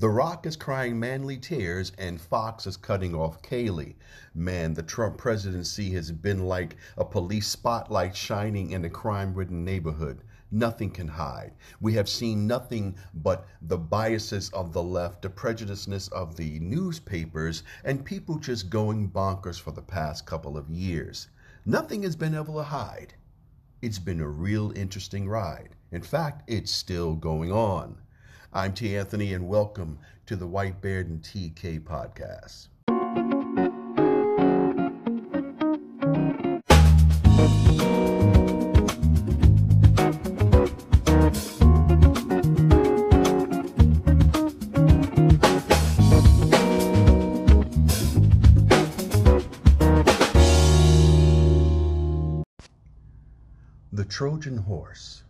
The Rock is crying manly tears, and Fox is cutting off Kayleigh. Man, the Trump presidency has been like a police spotlight shining in a crime ridden neighborhood. Nothing can hide. We have seen nothing but the biases of the left, the prejudiceness of the newspapers, and people just going bonkers for the past couple of years. Nothing has been able to hide. It's been a real interesting ride. In fact, it's still going on. I'm T. Anthony, and welcome to the White Beard and TK podcast. The Trojan Horse.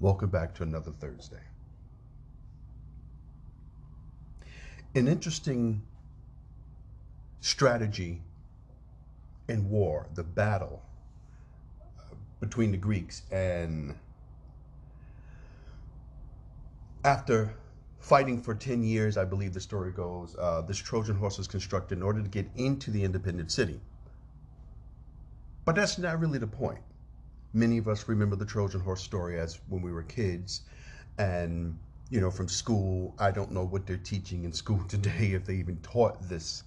Welcome back to another Thursday. An interesting strategy in war, the battle between the Greeks and after fighting for 10 years, I believe the story goes, uh, this Trojan horse was constructed in order to get into the independent city. But that's not really the point. Many of us remember the Trojan horse story as when we were kids. And, you know, from school, I don't know what they're teaching in school today, if they even taught this.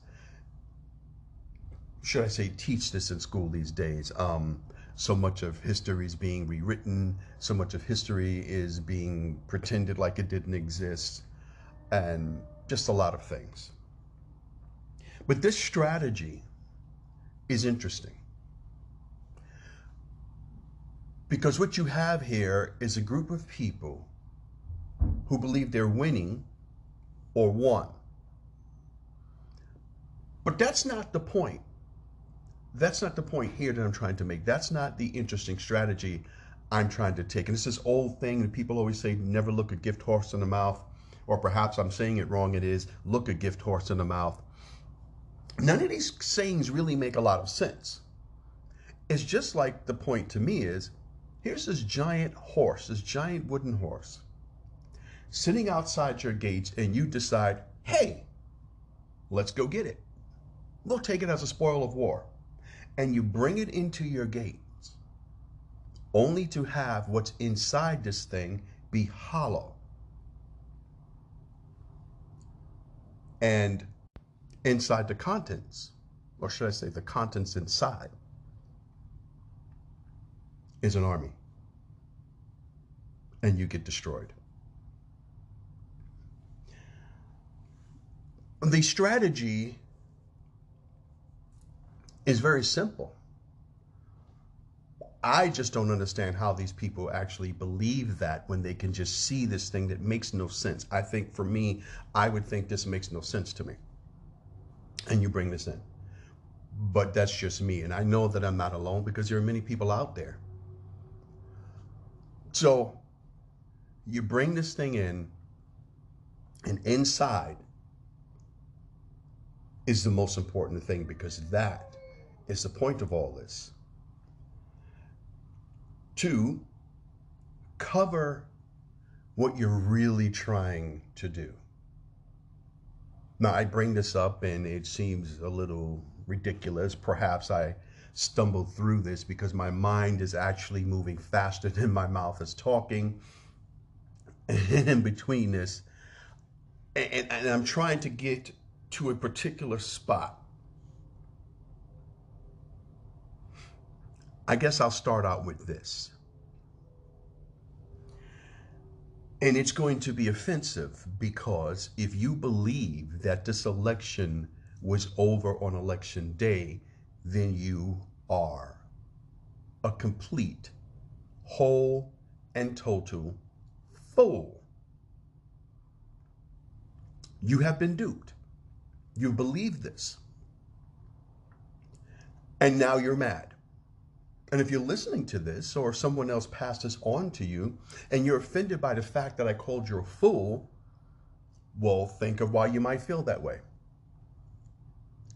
Should I say, teach this in school these days? Um, so much of history is being rewritten, so much of history is being pretended like it didn't exist, and just a lot of things. But this strategy is interesting Because what you have here is a group of people who believe they're winning or won. But that's not the point. That's not the point here that I'm trying to make. That's not the interesting strategy I'm trying to take. And it's this old thing that people always say never look a gift horse in the mouth. Or perhaps I'm saying it wrong. It is look a gift horse in the mouth. None of these sayings really make a lot of sense. It's just like the point to me is Here's this giant horse, this giant wooden horse, sitting outside your gates, and you decide, hey, let's go get it. We'll take it as a spoil of war. And you bring it into your gates, only to have what's inside this thing be hollow. And inside the contents, or should I say the contents inside, is an army. And you get destroyed. The strategy is very simple. I just don't understand how these people actually believe that when they can just see this thing that makes no sense. I think for me, I would think this makes no sense to me. And you bring this in. But that's just me. And I know that I'm not alone because there are many people out there so you bring this thing in, and inside is the most important thing because that is the point of all this. To cover what you're really trying to do. Now, I bring this up and it seems a little ridiculous. Perhaps I stumbled through this because my mind is actually moving faster than my mouth is talking. And in between this, and, and I'm trying to get to a particular spot. I guess I'll start out with this. And it's going to be offensive because if you believe that this election was over on election day, then you are a complete, whole, and total fool. You have been duped. You believe this. And now you're mad. And if you're listening to this, or someone else passed this on to you, and you're offended by the fact that I called you a fool, well, think of why you might feel that way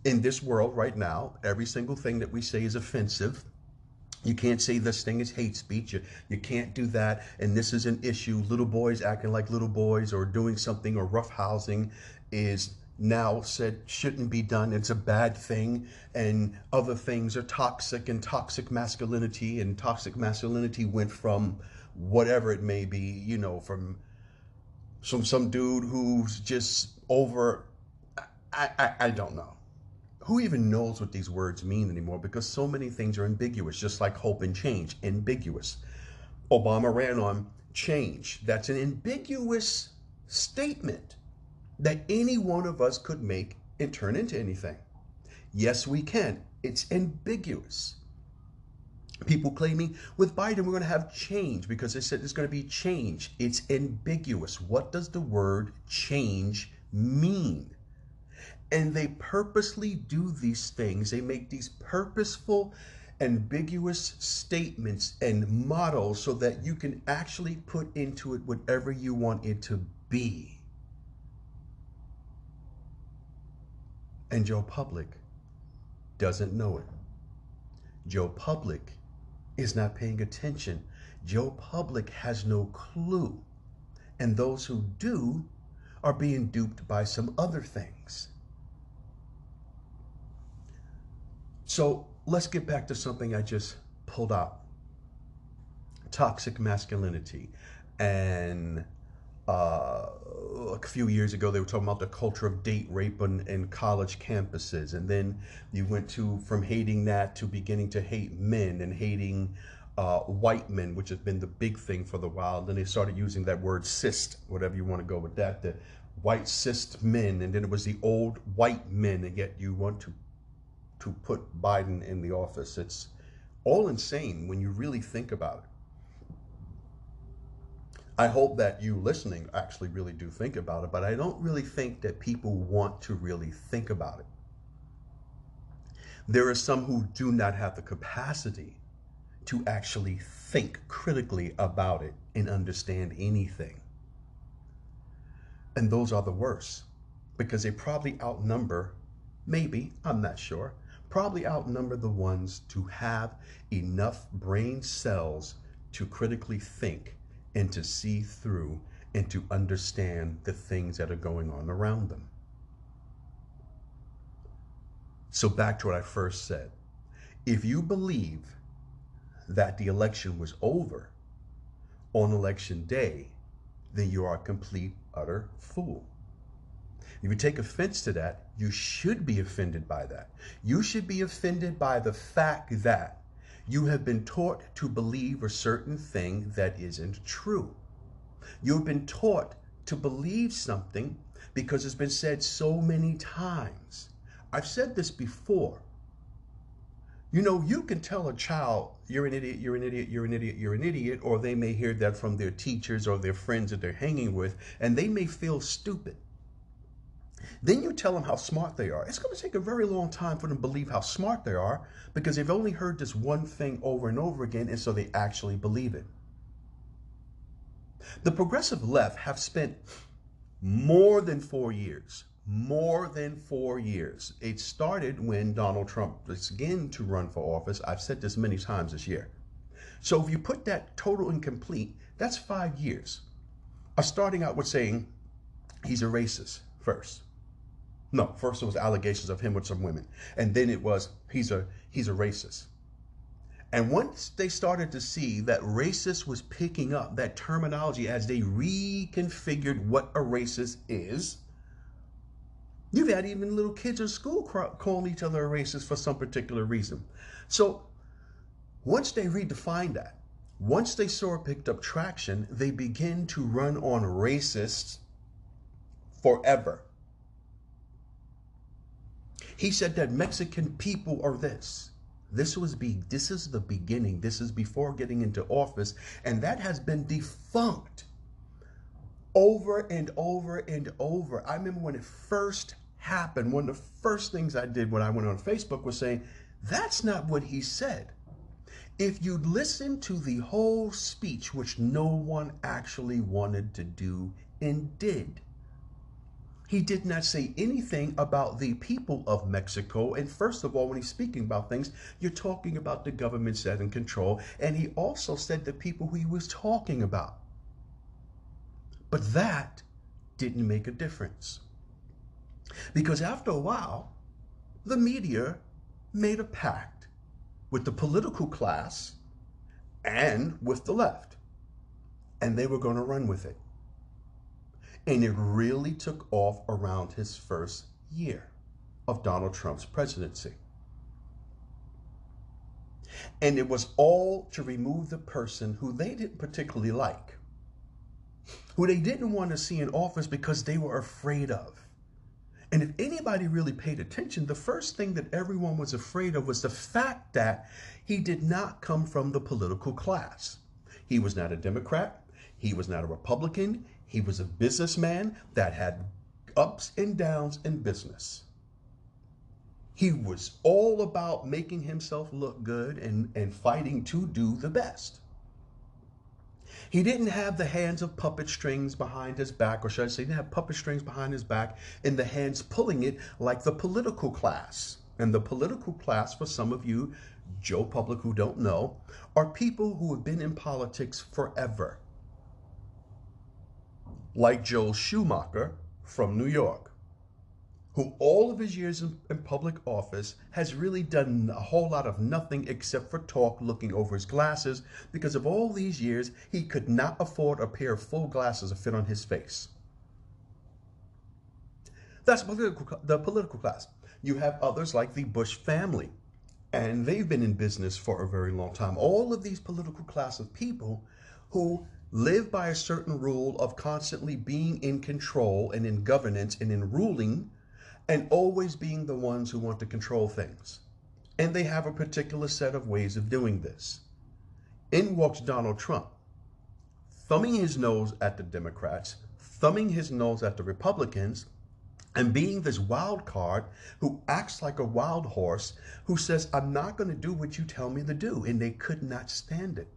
in this world right now, every single thing that we say is offensive You can't say this thing is hate speech. You, you can't do that. And this is an issue. Little boys acting like little boys or doing something or roughhousing is now said shouldn't be done. It's a bad thing. And other things are toxic and toxic masculinity. And toxic masculinity went from whatever it may be, you know, from some some dude who's just over I, I, I don't know who even knows what these words mean anymore because so many things are ambiguous, just like hope and change, ambiguous. Obama ran on change. That's an ambiguous statement that any one of us could make and turn into anything. Yes, we can. It's ambiguous. People claiming with Biden we're going to have change because they said there's going to be change. It's ambiguous. What does the word change mean? And they purposely do these things. They make these purposeful, ambiguous statements and models so that you can actually put into it whatever you want it to be. And Joe Public doesn't know it. Joe Public is not paying attention. Joe Public has no clue. And those who do are being duped by some other things. So let's get back to something I just pulled out toxic masculinity. And uh, a few years ago, they were talking about the culture of date rape in, in college campuses. And then you went to from hating that to beginning to hate men and hating uh, white men, which has been the big thing for the while. Then they started using that word cis, whatever you want to go with that, the white cis men. And then it was the old white men. And yet you want to to put Biden in the office. It's all insane when you really think about it. I hope that you listening actually really do think about it, but I don't really think that people want to really think about it. There are some who do not have the capacity to actually think critically about it and understand anything. And those are the worst because they probably outnumber, maybe, I'm not sure, probably outnumber the ones to have enough brain cells to critically think and to see through and to understand the things that are going on around them. So, back to what I first said. If you believe that the election was over on election day, then you are a complete, utter fool. If you take offense to that, you should be offended by that. You should be offended by the fact that you have been taught to believe a certain thing that isn't true. You've been taught to believe something because it's been said so many times. I've said this before. You know, you can tell a child, you're an idiot, you're an idiot, you're an idiot, you're an idiot, or they may hear that from their teachers or their friends that they're hanging with, and they may feel stupid. Then you tell them how smart they are. It's going to take a very long time for them to believe how smart they are because they've only heard this one thing over and over again, and so they actually believe it. The progressive left have spent more than four years, more than four years. It started when Donald Trump began to run for office. I've said this many times this year. So if you put that total incomplete, that's five years. I'm starting out with saying he's a racist first. No, first it was allegations of him with some women, and then it was he's a he's a racist. And once they started to see that racist was picking up that terminology as they reconfigured what a racist is, you've had even little kids in school calling each other a racist for some particular reason. So once they redefined that, once they saw it picked up traction, they begin to run on racists forever. He said that Mexican people are this. This was be this is the beginning. This is before getting into office, and that has been defunct over and over and over. I remember when it first happened, one of the first things I did when I went on Facebook was saying, that's not what he said. If you'd listen to the whole speech, which no one actually wanted to do and did, He did not say anything about the people of Mexico. And first of all, when he's speaking about things, you're talking about the government set in control. And he also said the people who he was talking about. But that didn't make a difference. Because after a while, the media made a pact with the political class and with the left. And they were going to run with it. And it really took off around his first year of Donald Trump's presidency. And it was all to remove the person who they didn't particularly like, who they didn't want to see in office because they were afraid of. And if anybody really paid attention, the first thing that everyone was afraid of was the fact that he did not come from the political class. He was not a Democrat. He was not a Republican. He was a businessman that had ups and downs in business. He was all about making himself look good and, and fighting to do the best. He didn't have the hands of puppet strings behind his back, or should I say, he didn't have puppet strings behind his back and the hands pulling it like the political class. And the political class, for some of you, Joe Public who don't know, are people who have been in politics forever like Joel Schumacher from New York, who all of his years in, in, public office has really done a whole lot of nothing except for talk looking over his glasses because of all these years he could not afford a pair of full glasses to fit on his face. That's political, the political class. You have others like the Bush family, and they've been in business for a very long time. All of these political class of people who live by a certain rule of constantly being in control and in governance and in ruling and always being the ones who want to control things. And they have a particular set of ways of doing this. In walks Donald Trump, thumbing his nose at the Democrats, thumbing his nose at the Republicans, and being this wild card who acts like a wild horse who says, I'm not going to do what you tell me to do. And they could not stand it.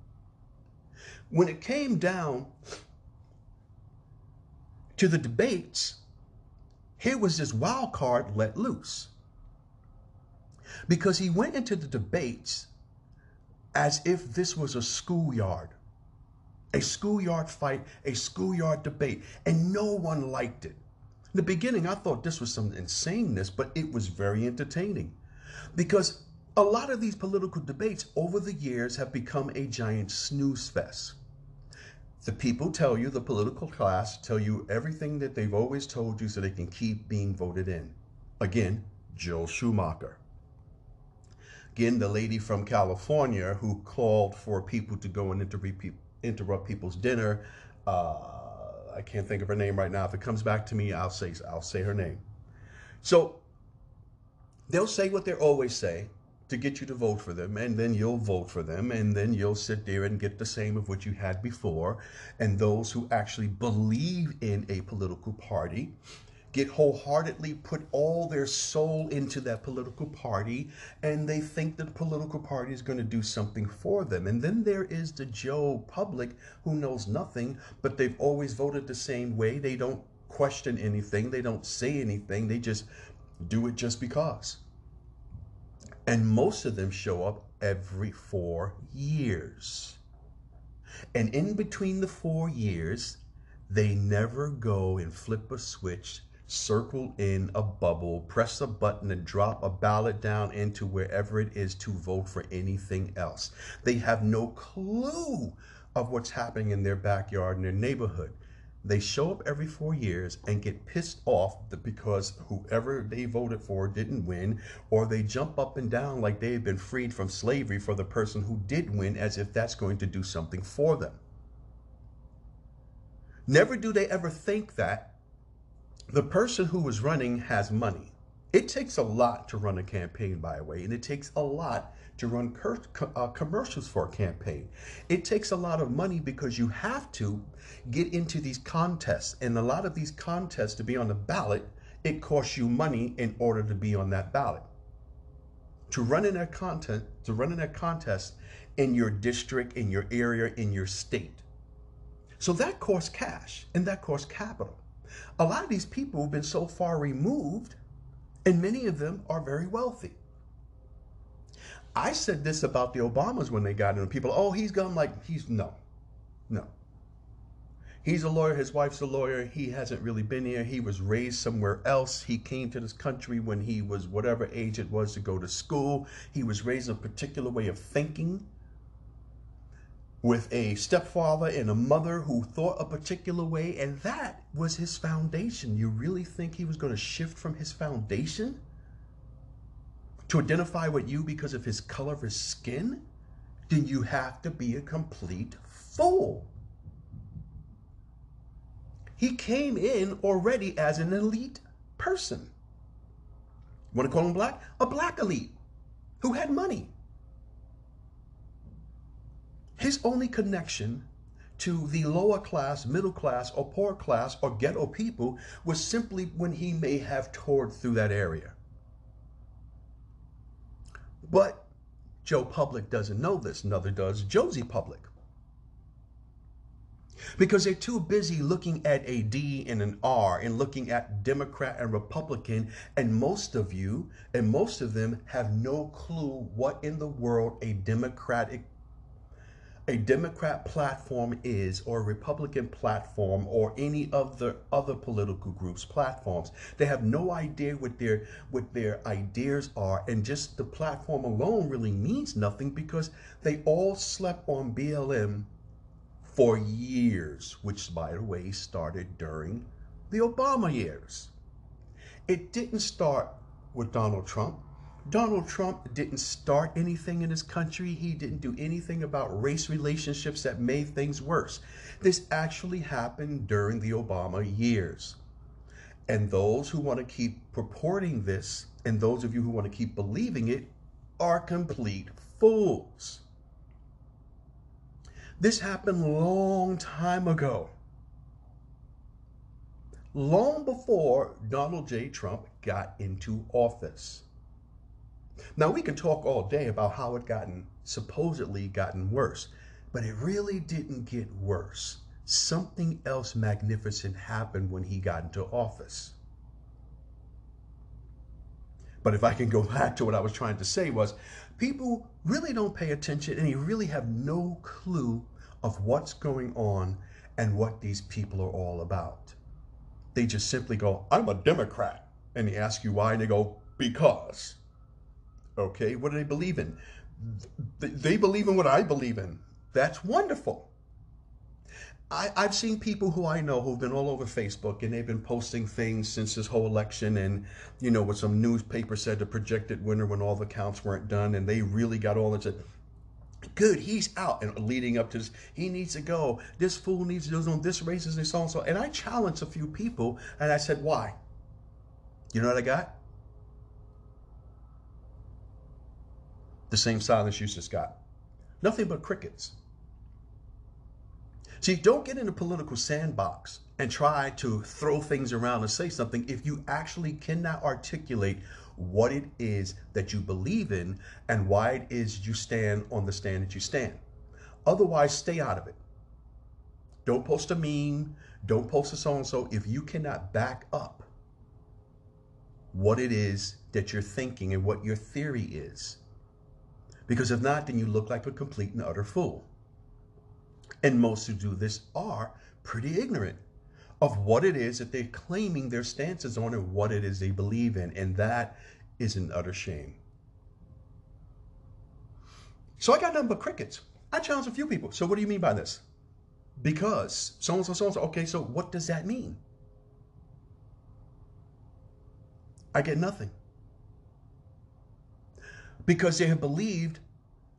When it came down to the debates, here was this wild card let loose. Because he went into the debates as if this was a schoolyard, a schoolyard fight, a schoolyard debate, and no one liked it. In the beginning, I thought this was some insaneness, but it was very entertaining because a lot of these political debates over the years have become a giant snooze fest. The people tell you, the political class tell you everything that they've always told you so they can keep being voted in. Again, Jill Schumacher. Again, the lady from California who called for people to go and interrupt people's dinner. Uh, I can't think of her name right now. If it comes back to me, I'll say I'll say her name. So they'll say what they always say to get you to vote for them, and then you'll vote for them, and then you'll sit there and get the same of what you had before. And those who actually believe in a political party get wholeheartedly put all their soul into that political party, and they think that the political party is going to do something for them. And then there is the Joe public who knows nothing, but they've always voted the same way. They don't question anything, they don't say anything, they just do it just because. And most of them show up every four years. And in between the four years, they never go and flip a switch, circle in a bubble, press a button, and drop a ballot down into wherever it is to vote for anything else. They have no clue of what's happening in their backyard, in their neighborhood. They show up every four years and get pissed off because whoever they voted for didn't win, or they jump up and down like they have been freed from slavery for the person who did win as if that's going to do something for them. Never do they ever think that the person who is running has money. It takes a lot to run a campaign, by the way, and it takes a lot to run uh, commercials for a campaign. It takes a lot of money because you have to get into these contests. And a lot of these contests to be on the ballot, it costs you money in order to be on that ballot. To run in that content, to run in that contest in your district, in your area, in your state. So that costs cash and that costs capital. A lot of these people have been so far removed, and many of them are very wealthy. I said this about the Obamas when they got in. People, oh, he's gone like he's no, no. He's a lawyer. His wife's a lawyer. He hasn't really been here. He was raised somewhere else. He came to this country when he was whatever age it was to go to school. He was raised in a particular way of thinking with a stepfather and a mother who thought a particular way, and that was his foundation. You really think he was going to shift from his foundation to identify with you because of his color of his skin? Then you have to be a complete fool. He came in already as an elite person. Want to call him black? A black elite who had money. His only connection to the lower class, middle class, or poor class, or ghetto people was simply when he may have toured through that area. But Joe Public doesn't know this, neither does Josie Public. Because they're too busy looking at a D and an R and looking at Democrat and Republican, and most of you and most of them have no clue what in the world a Democratic a Democrat platform is, or a Republican platform, or any of the other political groups' platforms. They have no idea what their what their ideas are, and just the platform alone really means nothing because they all slept on BLM for years, which by the way started during the Obama years. It didn't start with Donald Trump. Donald Trump didn't start anything in this country. He didn't do anything about race relationships that made things worse. This actually happened during the Obama years. And those who want to keep purporting this, and those of you who want to keep believing it, are complete fools. This happened long time ago. Long before Donald J. Trump got into office. Now we can talk all day about how it gotten supposedly gotten worse, but it really didn't get worse. Something else magnificent happened when he got into office. But if I can go back to what I was trying to say was people really don't pay attention and they really have no clue of what's going on and what these people are all about. They just simply go, I'm a Democrat. And they ask you why, and they go, because. Okay, what do they believe in? They believe in what I believe in. That's wonderful. I, have seen people who I know who've been all over Facebook and they've been posting things since this whole election and, you know, what some newspaper said the projected winner when all the counts weren't done and they really got all into good he's out and leading up to this he needs to go this fool needs to do this races and so on so and i challenged a few people and i said why you know what i got the same silence you just got. Nothing but crickets. See, don't get in a political sandbox and try to throw things around and say something if you actually cannot articulate what it is that you believe in and why it is you stand on the stand that you stand. Otherwise, stay out of it. Don't post a meme. Don't post a so and so if you cannot back up what it is that you're thinking and what your theory is. Because if not, then you look like a complete and utter fool. And most who do this are pretty ignorant of what it is that they're claiming their stances on and what it is they believe in. And that is an utter shame. So I got nothing but crickets. I challenged a few people. So what do you mean by this? Because so and so, so and so. Okay, so what does that mean? I get nothing because they have believed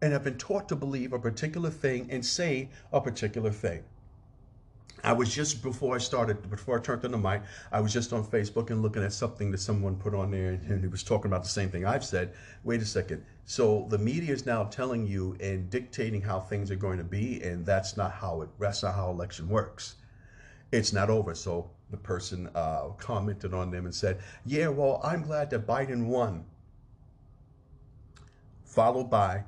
and have been taught to believe a particular thing and say a particular thing. I was just before I started, before I turned on the mic, I was just on Facebook and looking at something that someone put on there, and he was talking about the same thing I've said. Wait a second. So the media is now telling you and dictating how things are going to be, and that's not how it. That's not how election works. It's not over. So the person uh, commented on them and said, "Yeah, well, I'm glad that Biden won." Followed by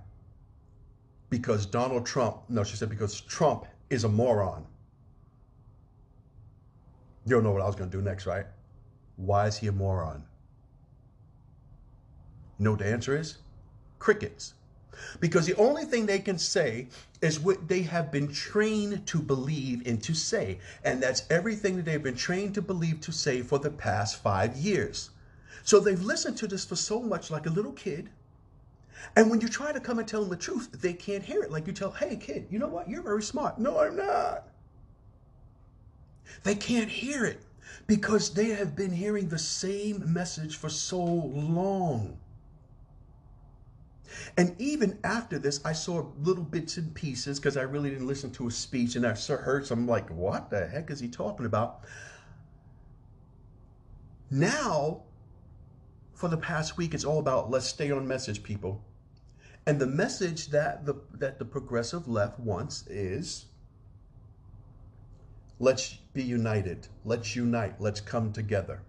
because Donald Trump, no, she said because Trump is a moron. You don't know what I was going to do next, right? Why is he a moron? You know what the answer is? Crickets. Because the only thing they can say is what they have been trained to believe and to say. And that's everything that they've been trained to believe to say for the past five years. So they've listened to this for so much like a little kid. And when you try to come and tell them the truth, they can't hear it. Like you tell, hey, kid, you know what? You're very smart. No, I'm not. They can't hear it because they have been hearing the same message for so long. And even after this, I saw little bits and pieces because I really didn't listen to his speech and I heard some like, what the heck is he talking about? Now, for the past week, it's all about let's stay on message, people. And the message that the that the progressive left wants is let's be united. Let's unite. Let's come together.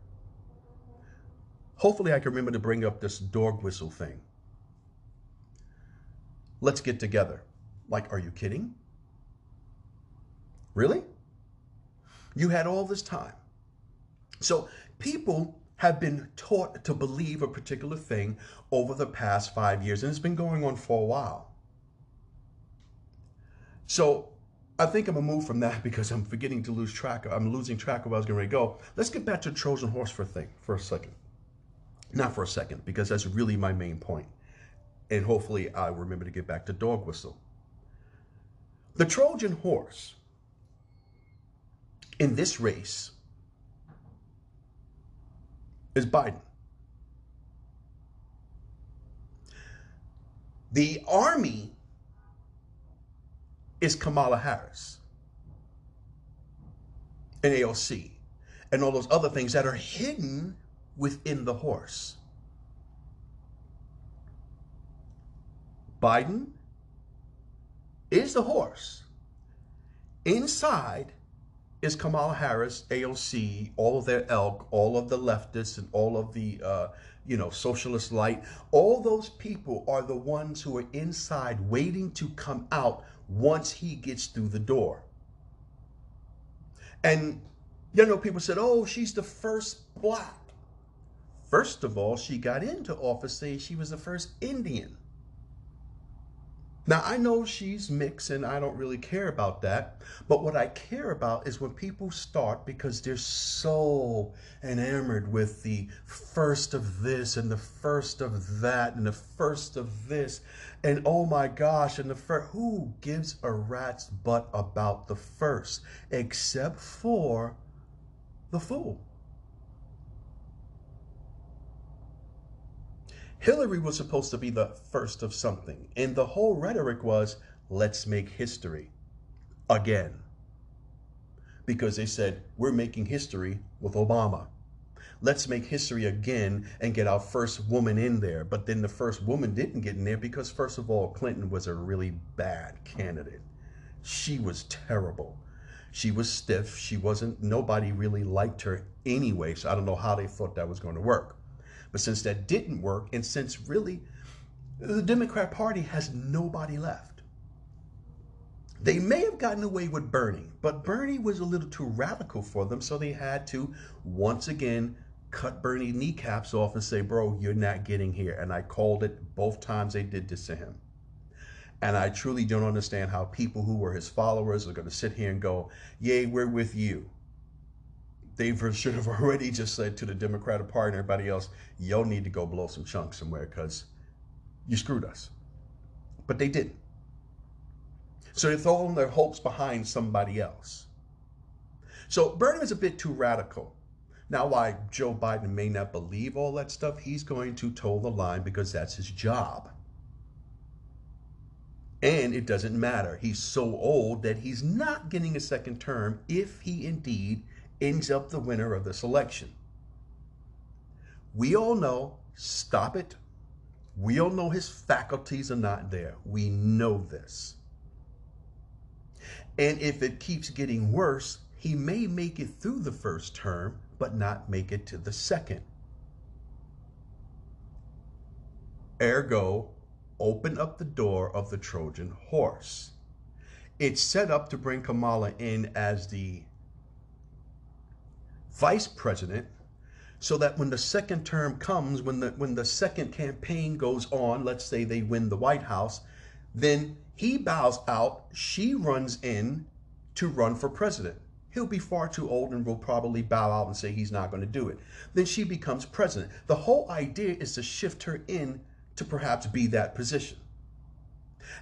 Hopefully I can remember to bring up this dog whistle thing. Let's get together. Like, are you kidding? Really? You had all this time. So people have been taught to believe a particular thing over the past five years, and it's been going on for a while. So I think I'm gonna move from that because I'm forgetting to lose track. I'm losing track of where I was to go. Let's get back to Trojan horse for a thing for a second. Not for a second, because that's really my main point and hopefully I remember to get back to dog whistle. The Trojan horse in this race is Biden. The army is Kamala Harris and AOC and all those other things that are hidden within the horse. Biden is the horse. Inside is Kamala Harris, AOC, all of their elk, all of the leftists, and all of the, uh, you know, socialist light. All those people are the ones who are inside waiting to come out once he gets through the door. And, you know, people said, oh, she's the first black. First of all, she got into office saying she was the first Indian. Now, I know she's mixed and I don't really care about that. But what I care about is when people start because they're so enamored with the first of this and the first of that and the first of this. And oh my gosh, and the first, who gives a rat's butt about the first except for the fool? Hillary was supposed to be the first of something. And the whole rhetoric was, let's make history again. Because they said, we're making history with Obama. Let's make history again and get our first woman in there. But then the first woman didn't get in there because, first of all, Clinton was a really bad candidate. She was terrible. She was stiff. She wasn't, nobody really liked her anyway. So I don't know how they thought that was going to work. But since that didn't work, and since really the Democrat Party has nobody left, they may have gotten away with Bernie, but Bernie was a little too radical for them, so they had to once again cut Bernie kneecaps off and say, Bro, you're not getting here. And I called it both times they did this to him. And I truly don't understand how people who were his followers are going to sit here and go, Yay, we're with you they should have already just said to the Democratic Party and everybody else, y'all need to go blow some chunks somewhere because you screwed us. But they didn't. So they're throwing their hopes behind somebody else. So Bernie is a bit too radical. Now, why Joe Biden may not believe all that stuff, he's going to toe the line because that's his job. And it doesn't matter. He's so old that he's not getting a second term if he indeed ends up the winner of this election. We all know, stop it. We all know his faculties are not there. We know this. And if it keeps getting worse, he may make it through the first term, but not make it to the second. Ergo, open up the door of the Trojan horse. It's set up to bring Kamala in as the vice president so that when the second term comes, when the when the second campaign goes on, let's say they win the White House, then he bows out, she runs in to run for president. He'll be far too old and will probably bow out and say he's not going to do it. Then she becomes president. The whole idea is to shift her in to perhaps be that position.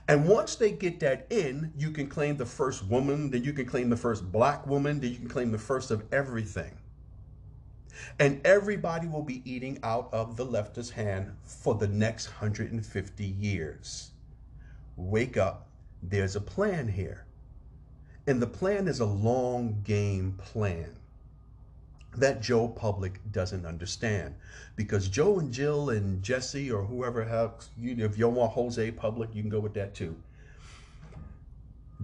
And once they get that in, you can claim the first woman, then you can claim the first black woman, then you can claim the first of everything. And everybody will be eating out of the leftist hand for the next 150 years. Wake up. There's a plan here. And the plan is a long game plan that Joe Public doesn't understand. Because Joe and Jill and Jesse or whoever have, you, if you want Jose Public, you can go with that too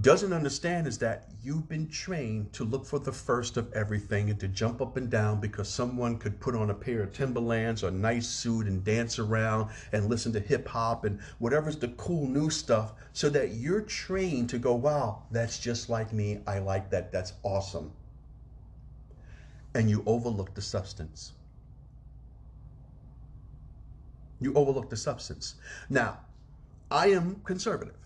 doesn't understand is that you've been trained to look for the first of everything and to jump up and down because someone could put on a pair of Timberlands or nice suit and dance around and listen to hip hop and whatever's the cool new stuff so that you're trained to go, wow, that's just like me. I like that. That's awesome. And you overlook the substance. You overlook the substance. Now, I am conservative.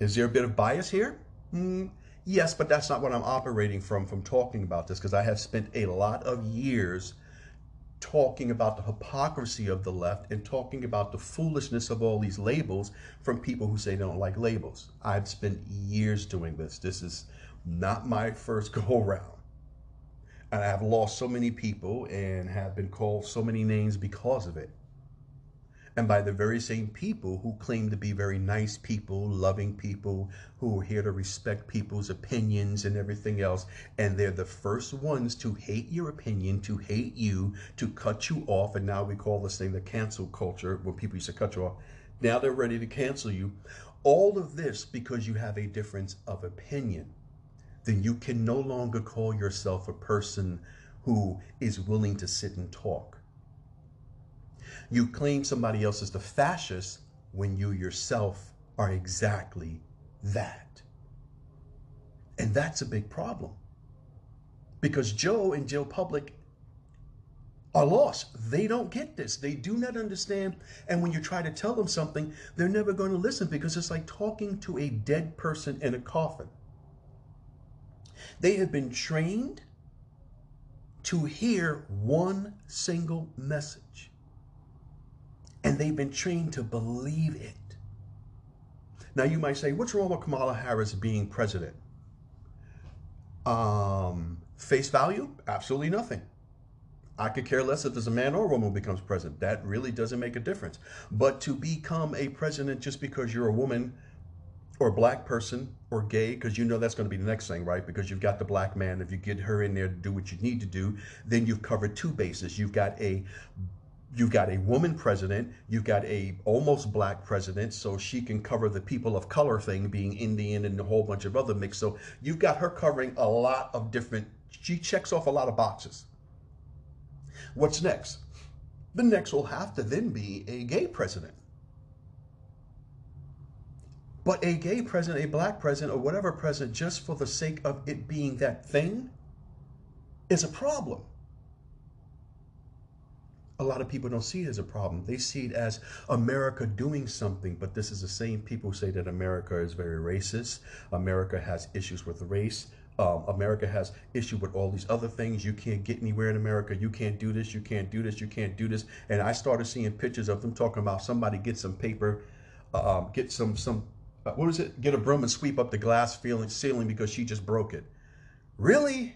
Is there a bit of bias here? Mm, yes, but that's not what I'm operating from from talking about this because I have spent a lot of years talking about the hypocrisy of the left and talking about the foolishness of all these labels from people who say they don't like labels. I've spent years doing this. This is not my first go around. And I have lost so many people and have been called so many names because of it and by the very same people who claim to be very nice people, loving people, who are here to respect people's opinions and everything else. And they're the first ones to hate your opinion, to hate you, to cut you off. And now we call this thing the cancel culture, when people used to cut you off. Now they're ready to cancel you. All of this because you have a difference of opinion. Then you can no longer call yourself a person who is willing to sit and talk you claim somebody else is the fascist when you yourself are exactly that. And that's a big problem. Because Joe and Joe Public are lost. They don't get this. They do not understand. And when you try to tell them something, they're never going to listen because it's like talking to a dead person in a coffin. They have been trained to hear one single message and they've been trained to believe it. Now, you might say, what's wrong with Kamala Harris being president? Um, face value? Absolutely nothing. I could care less if there's a man or a woman who becomes president. That really doesn't make a difference. But to become a president just because you're a woman or black person or gay, because you know that's going to be the next thing, right? Because you've got the black man. If you get her in there to do what you need to do, then you've covered two bases. You've got a you've got a woman president, you've got a almost black president, so she can cover the people of color thing, being Indian and a whole bunch of other mix. So you've got her covering a lot of different. She checks off a lot of boxes. What's next? The next will have to then be a gay president. But a gay president, a black president, or whatever president, just for the sake of it being that thing, is a problem a lot of people don't see it as a problem. They see it as America doing something, but this is the same people who say that America is very racist. America has issues with race. Um, America has issue with all these other things. You can't get anywhere in America. You can't do this. You can't do this. You can't do this. And I started seeing pictures of them talking about somebody get some paper, uh, um, get some some Uh, what is it? Get a broom and sweep up the glass ceiling because she just broke it. Really?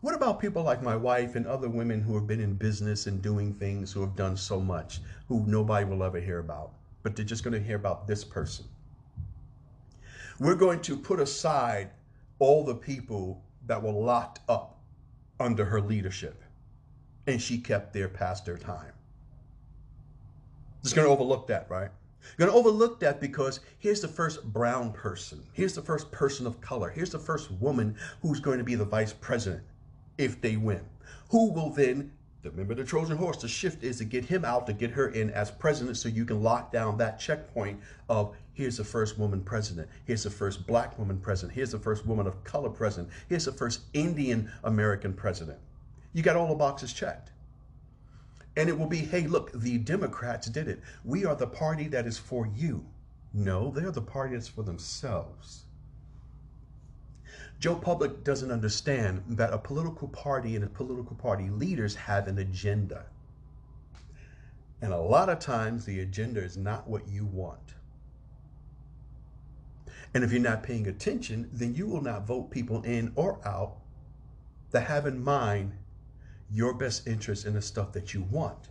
What about people like my wife and other women who have been in business and doing things, who have done so much, who nobody will ever hear about, but they're just going to hear about this person? We're going to put aside all the people that were locked up under her leadership, and she kept there past their time. Just going to overlook that, right? You're going to overlook that because here's the first brown person. Here's the first person of color. Here's the first woman who's going to be the vice president if they win. Who will then remember the Trojan horse, the shift is to get him out, to get her in as president so you can lock down that checkpoint of here's the first woman president, here's the first black woman president, here's the first woman of color president, here's the first Indian American president. You got all the boxes checked. And it will be, hey, look, the Democrats did it. We are the party that is for you. No, they're the party that's for themselves. Joe Public doesn't understand that a political party and a political party leaders have an agenda. And a lot of times the agenda is not what you want. And if you're not paying attention, then you will not vote people in or out that have in mind your best interest in the stuff that you want.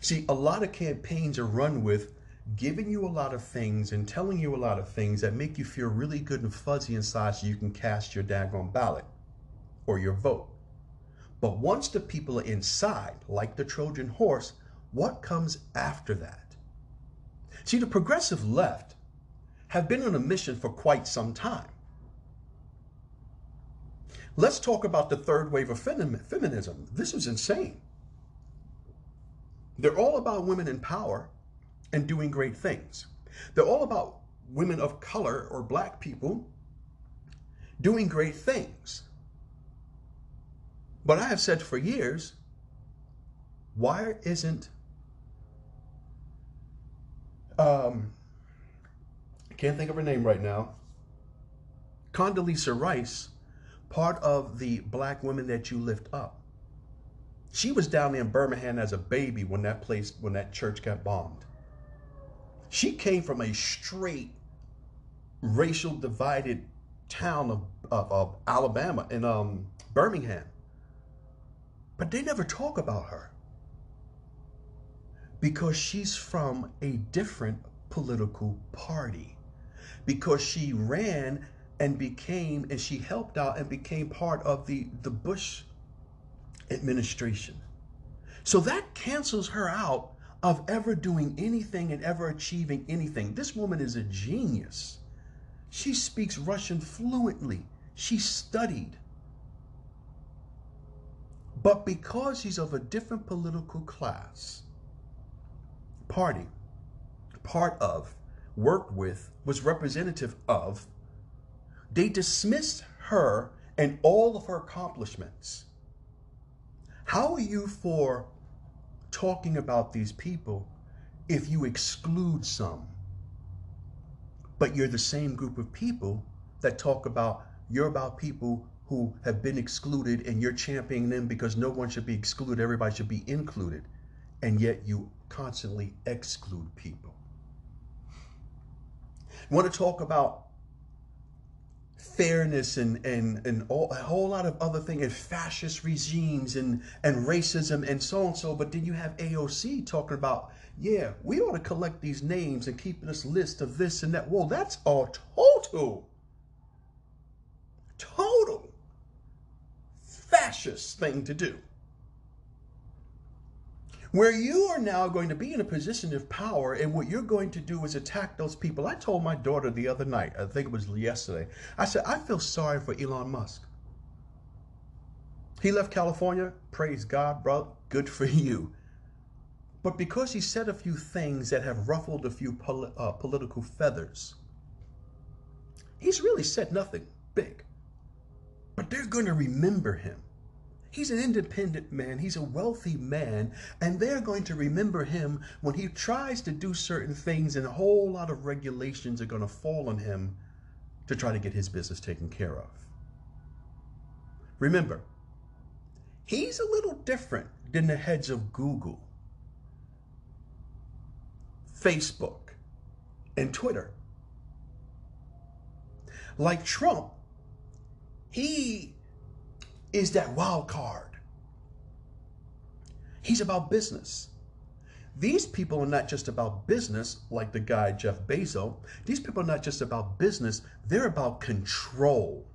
See, a lot of campaigns are run with giving you a lot of things and telling you a lot of things that make you feel really good and fuzzy inside so you can cast your daggone ballot or your vote. But once the people are inside, like the Trojan horse, what comes after that? See, the progressive left have been on a mission for quite some time. Let's talk about the third wave of feminism. This is insane. They're all about women in power and doing great things. They're all about women of color or black people doing great things. But I have said for years, why isn't um, I can't think of her name right now. Condoleezza Rice part of the black women that you lift up. She was down there in Birmingham as a baby when that place, when that church got bombed. She came from a straight racial divided town of, of, of Alabama in um, Birmingham. But they never talk about her because she's from a different political party. Because she ran and became and she helped out and became part of the the Bush administration. So that cancels her out of ever doing anything and ever achieving anything. This woman is a genius. She speaks Russian fluently. She studied. But because she's of a different political class, party, part of, worked with, was representative of, they dismissed her and all of her accomplishments. How are you for talking about these people if you exclude some? But you're the same group of people that talk about, you're about people who have been excluded and you're championing them because no one should be excluded, everybody should be included. And yet you constantly exclude people. You want to talk about fairness and, and, and all, a whole lot of other things and fascist regimes and, and racism and so and so. But then you have AOC talking about, yeah, we ought to collect these names and keep this list of this and that. Well, that's a total, total fascist thing to do where you are now going to be in a position of power and what you're going to do is attack those people. I told my daughter the other night, I think it was yesterday, I said, I feel sorry for Elon Musk. He left California, praise God, bro, good for you. But because he said a few things that have ruffled a few pol uh, political feathers, he's really said nothing big. But they're going to remember him. He's an independent man. He's a wealthy man. And they're going to remember him when he tries to do certain things, and a whole lot of regulations are going to fall on him to try to get his business taken care of. Remember, he's a little different than the heads of Google, Facebook, and Twitter. Like Trump, he is that wild card. He's about business. These people are not just about business, like the guy Jeff Bezos. These people are not just about business, they're about control.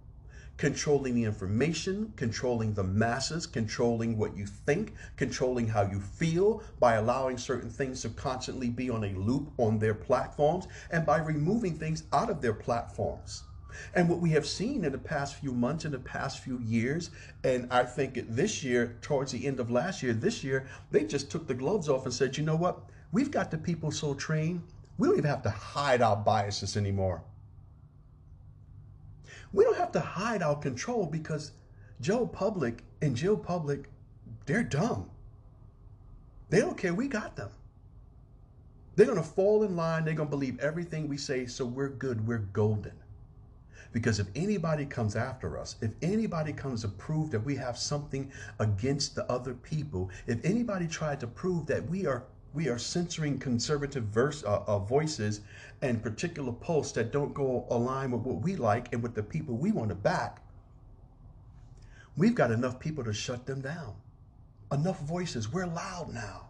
Controlling the information, controlling the masses, controlling what you think, controlling how you feel by allowing certain things to constantly be on a loop on their platforms and by removing things out of their platforms. And what we have seen in the past few months, in the past few years, and I think this year, towards the end of last year, this year, they just took the gloves off and said, you know what? We've got the people so trained, we don't even have to hide our biases anymore. We don't have to hide our control because Joe Public and Jill Public, they're dumb. They don't care. We got them. They're going to fall in line. They're going to believe everything we say. So we're good. We're golden. Because if anybody comes after us, if anybody comes to prove that we have something against the other people, if anybody tried to prove that we are we are censoring conservative verse, uh, uh, voices and particular posts that don't go align with what we like and with the people we want to back, we've got enough people to shut them down. Enough voices. We're loud now.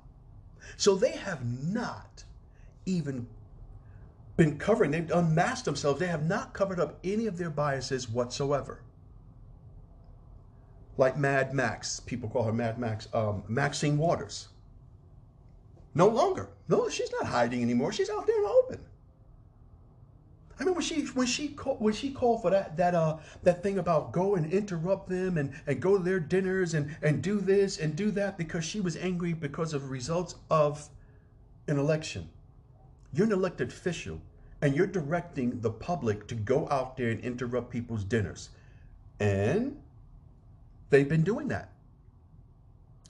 So they have not even been covering, they've unmasked themselves. They have not covered up any of their biases whatsoever. Like Mad Max, people call her Mad Max, um, Maxine Waters. No longer. No, she's not hiding anymore. She's out there in the open. I mean, when she when she called when she called for that that uh that thing about go and interrupt them and and go to their dinners and and do this and do that because she was angry because of results of an election. You're an elected official and you're directing the public to go out there and interrupt people's dinners. And they've been doing that.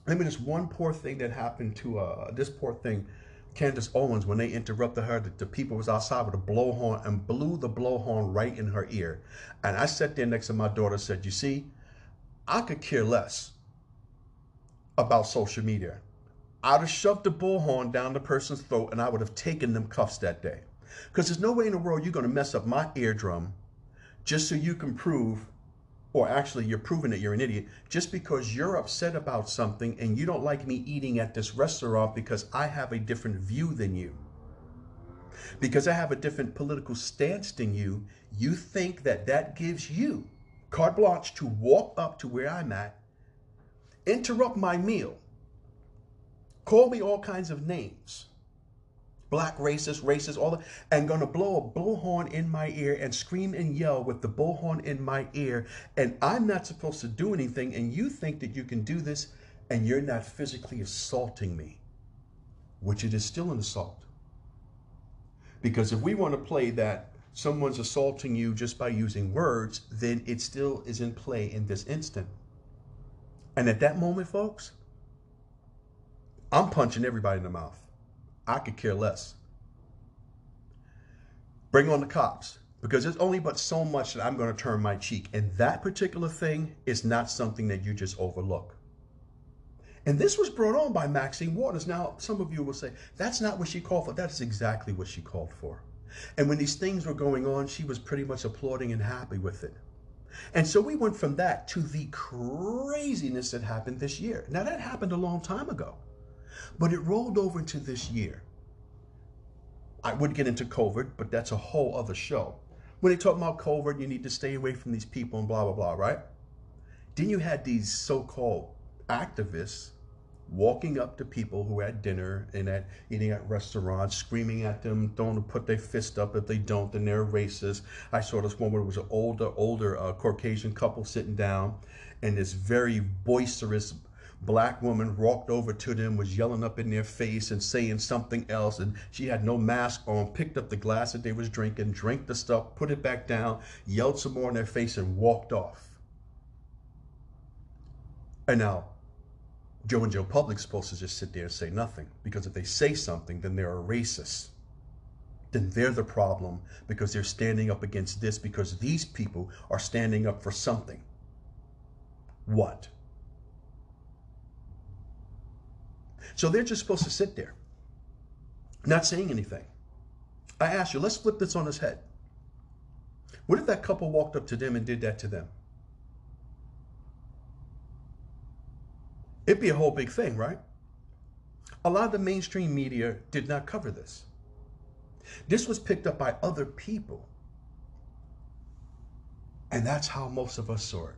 I mean, there's one poor thing that happened to uh, this poor thing, Candace Owens, when they interrupted her. The, the people was outside with a blowhorn and blew the blowhorn right in her ear. And I sat there next to my daughter and said, you see, I could care less about social media. I'd have shoved the bullhorn down the person's throat and I would have taken them cuffs that day. Because there's no way in the world you're going to mess up my eardrum just so you can prove, or actually you're proving that you're an idiot, just because you're upset about something and you don't like me eating at this restaurant because I have a different view than you. Because I have a different political stance than you, you think that that gives you carte blanche to walk up to where I'm at, interrupt my meal, call me all kinds of names black racist, racist, all that, and gonna blow a bullhorn in my ear and scream and yell with the bullhorn in my ear, and I'm not supposed to do anything, and you think that you can do this, and you're not physically assaulting me, which it is still an assault. Because if we want to play that someone's assaulting you just by using words, then it still is in play in this instant. And at that moment, folks, I'm punching everybody in the mouth. I could care less. Bring on the cops because there's only but so much that I'm going to turn my cheek. And that particular thing is not something that you just overlook. And this was brought on by Maxine Waters. Now, some of you will say, that's not what she called for. That's exactly what she called for. And when these things were going on, she was pretty much applauding and happy with it. And so we went from that to the craziness that happened this year. Now, that happened a long time ago. But it rolled over into this year. I would get into COVID, but that's a whole other show. When they talk about COVID, you need to stay away from these people and blah, blah, blah, right? Then you had these so called activists walking up to people who had dinner and at eating at restaurants, screaming at them, don't put their fist up. If they don't, then they're racist. I saw this one where it was an older, older uh, Caucasian couple sitting down, and this very boisterous black woman walked over to them, was yelling up in their face and saying something else, and she had no mask on, picked up the glass that they was drinking, drank the stuff, put it back down, yelled some more in their face, and walked off. And now, Joe and Joe Public's supposed to just sit there and say nothing, because if they say something, then they're a racist. Then they're the problem because they're standing up against this because these people are standing up for something. What? So they're just supposed to sit there, not saying anything. I ask you, let's flip this on its head. What if that couple walked up to them and did that to them? It'd be a whole big thing, right? A lot of the mainstream media did not cover this. This was picked up by other people. And that's how most of us saw it.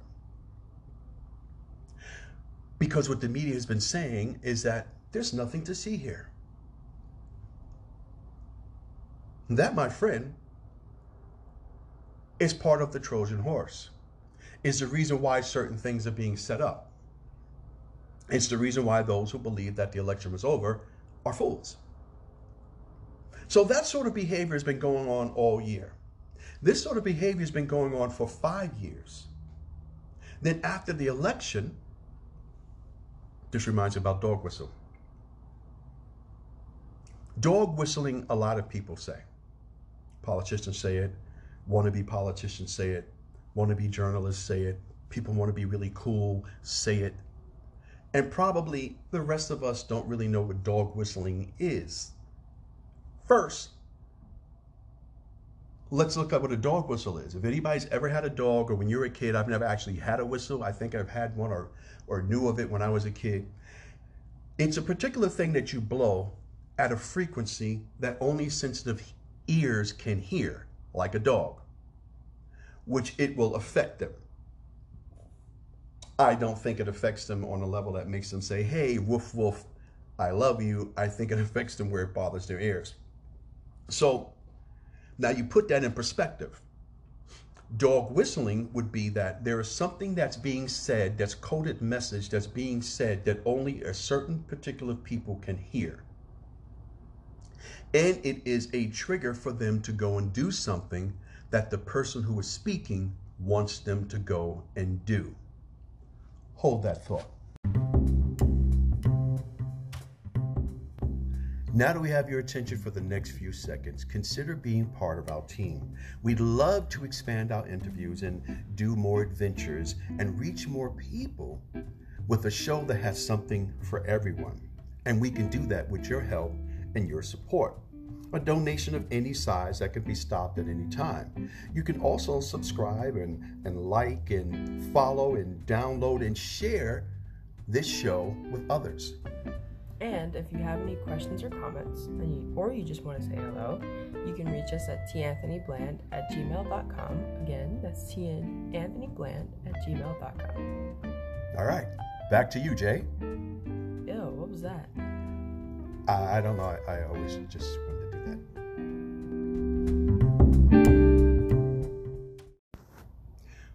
Because what the media has been saying is that there's nothing to see here. That, my friend, is part of the Trojan horse. Is the reason why certain things are being set up. It's the reason why those who believe that the election was over are fools. So that sort of behavior has been going on all year. This sort of behavior has been going on for five years. Then after the election, this reminds me about dog whistle. Dog whistling, a lot of people say. Politicians say it, wannabe politicians say it, wannabe journalists say it, people want to be really cool say it. And probably the rest of us don't really know what dog whistling is. First, let's look up what a dog whistle is. If anybody's ever had a dog or when you were a kid, I've never actually had a whistle. I think I've had one or, or knew of it when I was a kid. It's a particular thing that you blow at a frequency that only sensitive ears can hear, like a dog, which it will affect them. I don't think it affects them on a level that makes them say, hey, woof, woof, I love you. I think it affects them where it bothers their ears. So now you put that in perspective. Dog whistling would be that there is something that's being said, that's coded message that's being said that only a certain particular people can hear. And it is a trigger for them to go and do something that the person who is speaking wants them to go and do. Hold that thought. Now that we have your attention for the next few seconds, consider being part of our team. We'd love to expand our interviews and do more adventures and reach more people with a show that has something for everyone. And we can do that with your help and your support. A donation of any size that can be stopped at any time. You can also subscribe and, and like and follow and download and share this show with others. And if you have any questions or comments, or you just want to say hello, you can reach us at tanthonybland at gmail.com. Again, that's tanthonybland at gmail.com. All right, back to you, Jay. Ew, what was that? I, I don't know. I, I always just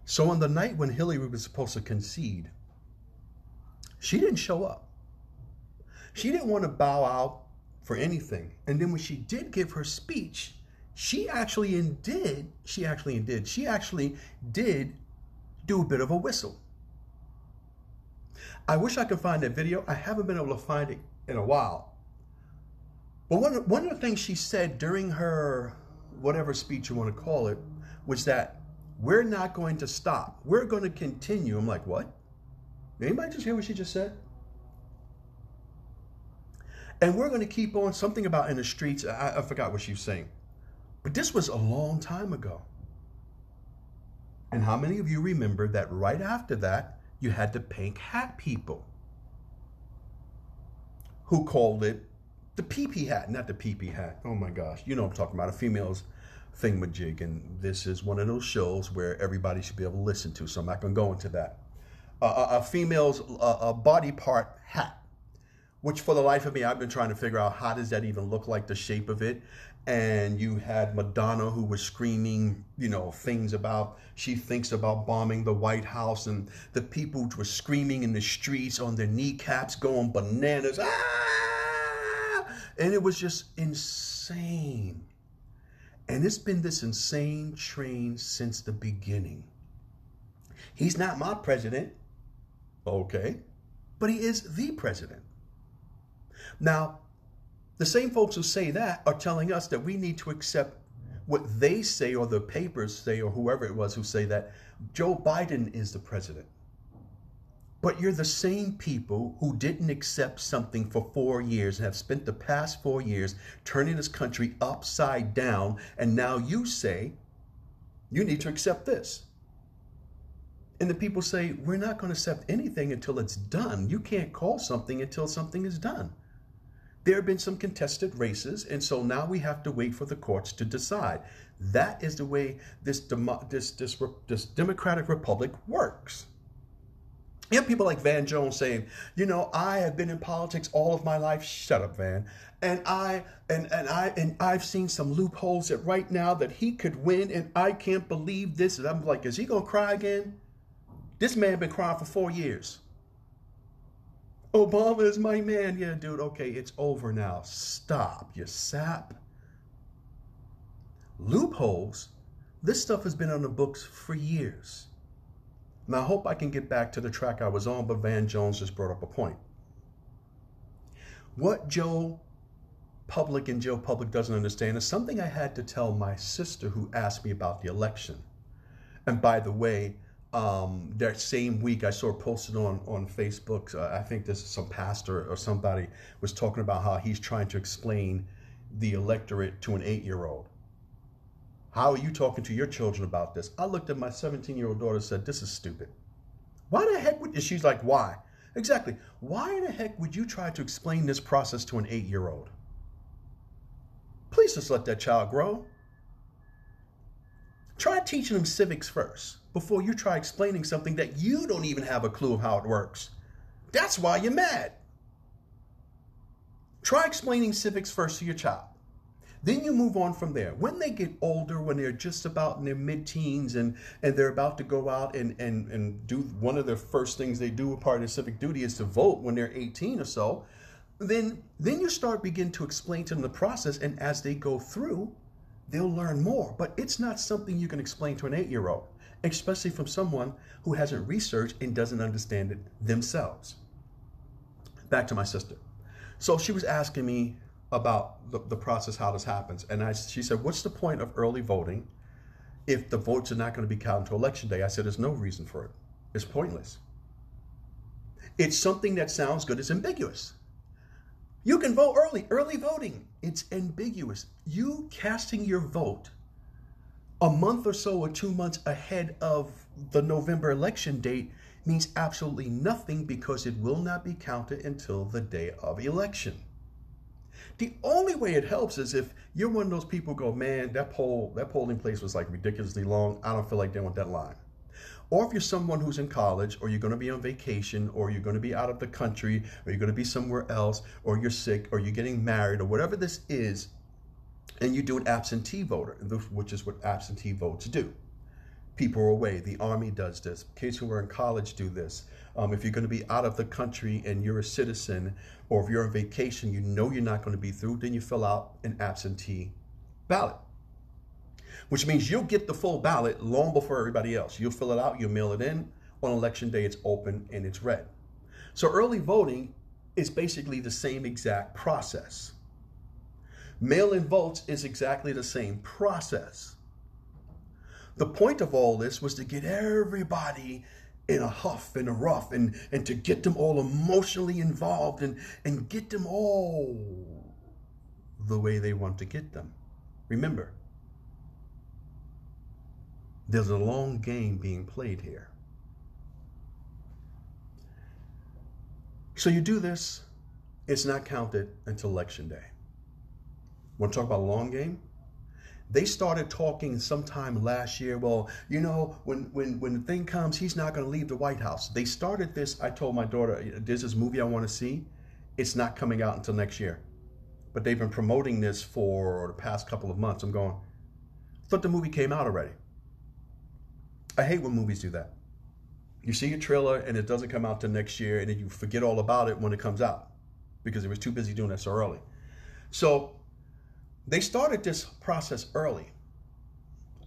So on the night when Hillary was supposed to concede, she didn't show up. She didn't want to bow out for anything. And then when she did give her speech, she actually did, she actually did, she actually did do a bit of a whistle. I wish I could find that video. I haven't been able to find it in a while. But one, one of the things she said during her whatever speech you want to call it was that we're not going to stop. We're going to continue. I'm like, what? Anybody just hear what she just said? And we're going to keep on something about in the streets. I, I forgot what she was saying. But this was a long time ago. And how many of you remember that right after that, you had the pink hat people who called it the pee hat, not the pee hat. Oh my gosh. You know I'm talking about. A female's thingamajig. And this is one of those shows where everybody should be able to listen to. So I'm not going to go into that. Uh, a, female's uh, a body part hat which for the life of me, I've been trying to figure out how does that even look like the shape of it. And you had Madonna who was screaming, you know, things about she thinks about bombing the White House, and the people were screaming in the streets on their kneecaps, going bananas. Ah! And it was just insane. And it's been this insane train since the beginning. He's not my president, okay, but he is the president. Now, the same folks who say that are telling us that we need to accept what they say or the papers say or whoever it was who say that Joe Biden is the president. But you're the same people who didn't accept something for four years and have spent the past four years turning this country upside down. And now you say you need to accept this. And the people say, we're not going to accept anything until it's done. You can't call something until something is done there have been some contested races, and so now we have to wait for the courts to decide. That is the way this, this, this, this Democratic Republic works. You have people like Van Jones saying, you know, I have been in politics all of my life. Shut up, Van. And I and and I and I've seen some loopholes that right now that he could win, and I can't believe this. And I'm like, is he gonna cry again? This man been crying for four years. Obama is my man. Yeah, dude. Okay, it's over now. Stop, you sap. Loopholes. This stuff has been on the books for years. Now, I hope I can get back to the track I was on, but Van Jones just brought up a point. What Joe Public and Joe Public doesn't understand is something I had to tell my sister who asked me about the election. And by the way, um, that same week I saw posted on on Facebook. Uh, I think this is some pastor or somebody was talking about how he's trying to explain the electorate to an eight year old. How are you talking to your children about this? I looked at my 17 year old daughter and said, This is stupid. Why the heck would she's like, why? Exactly. Why in the heck would you try to explain this process to an eight year old? Please just let that child grow. Try teaching them civics first before you try explaining something that you don't even have a clue of how it works. That's why you're mad. Try explaining civics first to your child. Then you move on from there. When they get older, when they're just about in their mid-teens and, and they're about to go out and, and, and do one of the first things they do, a part of civic duty is to vote when they're 18 or so, then then you start begin to explain to them the process and as they go through, they'll learn more. But it's not something you can explain to an eight-year-old, especially from someone who hasn't researched and doesn't understand it themselves. Back to my sister. So she was asking me about the, the process, how this happens. And I, she said, What's the point of early voting if the votes are not going to be counted until election day? I said, There's no reason for it. It's pointless. It's something that sounds good, it's ambiguous. You can vote early, early voting. It's ambiguous. You casting your vote a month or so or two months ahead of the November election date means absolutely nothing because it will not be counted until the day of election. The only way it helps is if you're one of those people go, man, that poll, that polling place was like ridiculously long. I don't feel like dealing with that line. Or if you're someone who's in college, or you're going to be on vacation, or you're going to be out of the country, or you're going to be somewhere else, or you're sick, or you're getting married, or whatever this is, and you do an absentee voter, which is what absentee votes do. People away. The Army does this. Kids who are in college do this. Um, if you're going to be out of the country and you're a citizen, or if you're on vacation, you know you're not going to be through, then you fill out an absentee ballot, which means you'll get the full ballot long before everybody else. You'll fill it out, you'll mail it in. On election day, it's open and it's read. So early voting is basically the same exact process. Mail in votes is exactly the same process. The point of all this was to get everybody in a huff and a rough and, and to get them all emotionally involved and, and get them all the way they want to get them. Remember, there's a long game being played here. So you do this, it's not counted until election day. Want to talk about a long game? They started talking sometime last year. Well, you know, when when when the thing comes, he's not going to leave the White House. They started this. I told my daughter, "There's this movie I want to see. It's not coming out until next year." But they've been promoting this for the past couple of months. I'm going. Thought the movie came out already. I hate when movies do that. You see a trailer and it doesn't come out till next year, and then you forget all about it when it comes out because it was too busy doing it so early. So they started this process early,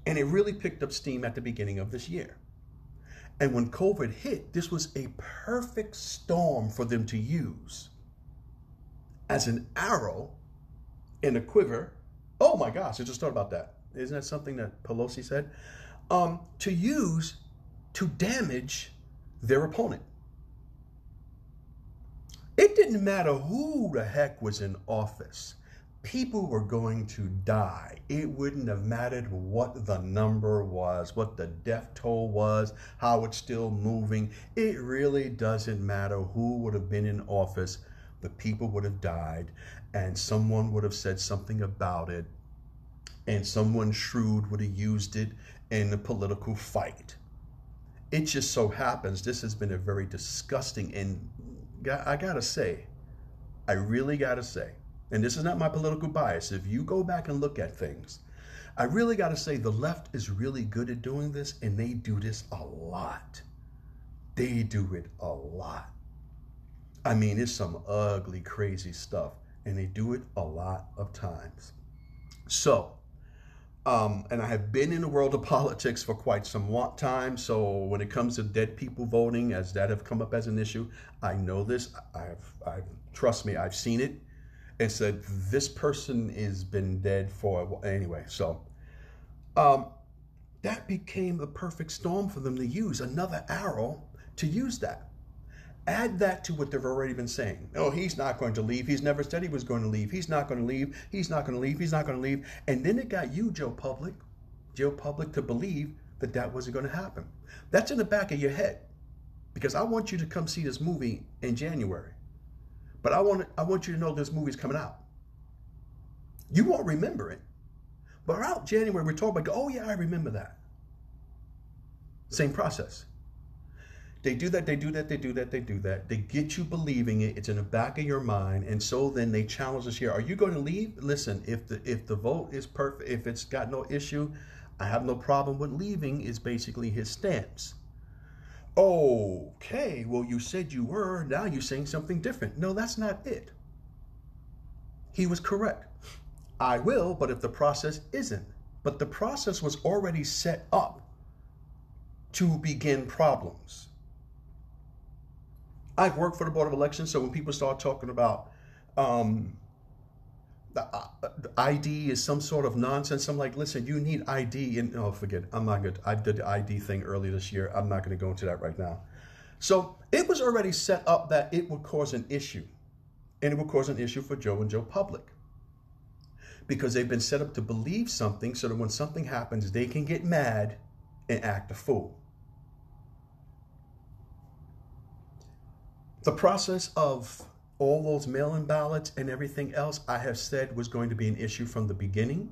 and it really picked up steam at the beginning of this year. And when COVID hit, this was a perfect storm for them to use as an arrow in a quiver. Oh my gosh, I just thought about that. Isn't that something that Pelosi said? Um, to use to damage their opponent. It didn't matter who the heck was in office people were going to die. It wouldn't have mattered what the number was, what the death toll was, how it's still moving. It really doesn't matter who would have been in office. The people would have died, and someone would have said something about it, and someone shrewd would have used it in a political fight. it just so happens this has been a very disgusting and I gotta say, I really gotta say, and this is not my political bias. If you go back and look at things, I really gotta say the left is really good at doing this, and they do this a lot. They do it a lot. I mean, it's some ugly, crazy stuff, and they do it a lot of times. So, um, and I have been in the world of politics for quite some time. So when it comes to dead people voting, as that have come up as an issue, I know this. I've, I've trust me, I've seen it, and said this person has been dead for anyway. So um, that became the perfect storm for them to use another arrow to use that. Add that to what they've already been saying. Oh, he's not going to leave. He's never said he was going to leave. He's not going to leave. He's not going to leave. He's not going to leave. And then it got you, Joe Public, Joe Public, to believe that that wasn't going to happen. That's in the back of your head because I want you to come see this movie in January. But I want I want you to know this movie's coming out. You won't remember it. But around January, we're talking about, oh yeah, I remember that. Same process. They do that, they do that, they do that, they do that. They get you believing it. It's in the back of your mind. And so then they challenge us here. Are you going to leave? Listen, if the if the vote is perfect, if it's got no issue, I have no problem with leaving, is basically his stance. Okay, well, you said you were. Now you're saying something different. No, that's not it. He was correct. I will, but if the process isn't. But the process was already set up to begin problems. I've worked for the Board of Elections, so when people start talking about um, Uh, ID is some sort of nonsense, I'm like, listen, you need ID. And oh, forget, it. I'm not good. I did the ID thing earlier this year. I'm not going to go into that right now. So it was already set up that it would cause an issue, and it would cause an issue for Joe and Joe Public because they've been set up to believe something so that when something happens, they can get mad and act a fool. The process of all those mail in ballots and everything else I have said was going to be an issue from the beginning.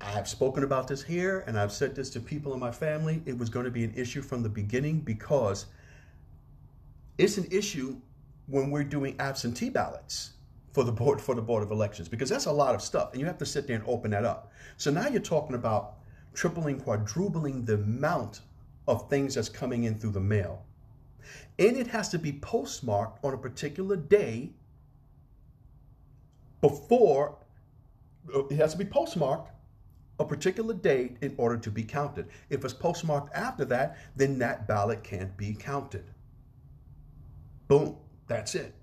I've spoken about this here and I've said this to people in my family. It was going to be an issue from the beginning because it's an issue when we're doing absentee ballots for the board for the board of elections because that's a lot of stuff and you have to sit there and open that up. So now you're talking about tripling, quadrupling the amount of things that's coming in through the mail and it has to be postmarked on a particular day before it has to be postmarked a particular date in order to be counted. If it's postmarked after that, then that ballot can't be counted. Boom, that's it.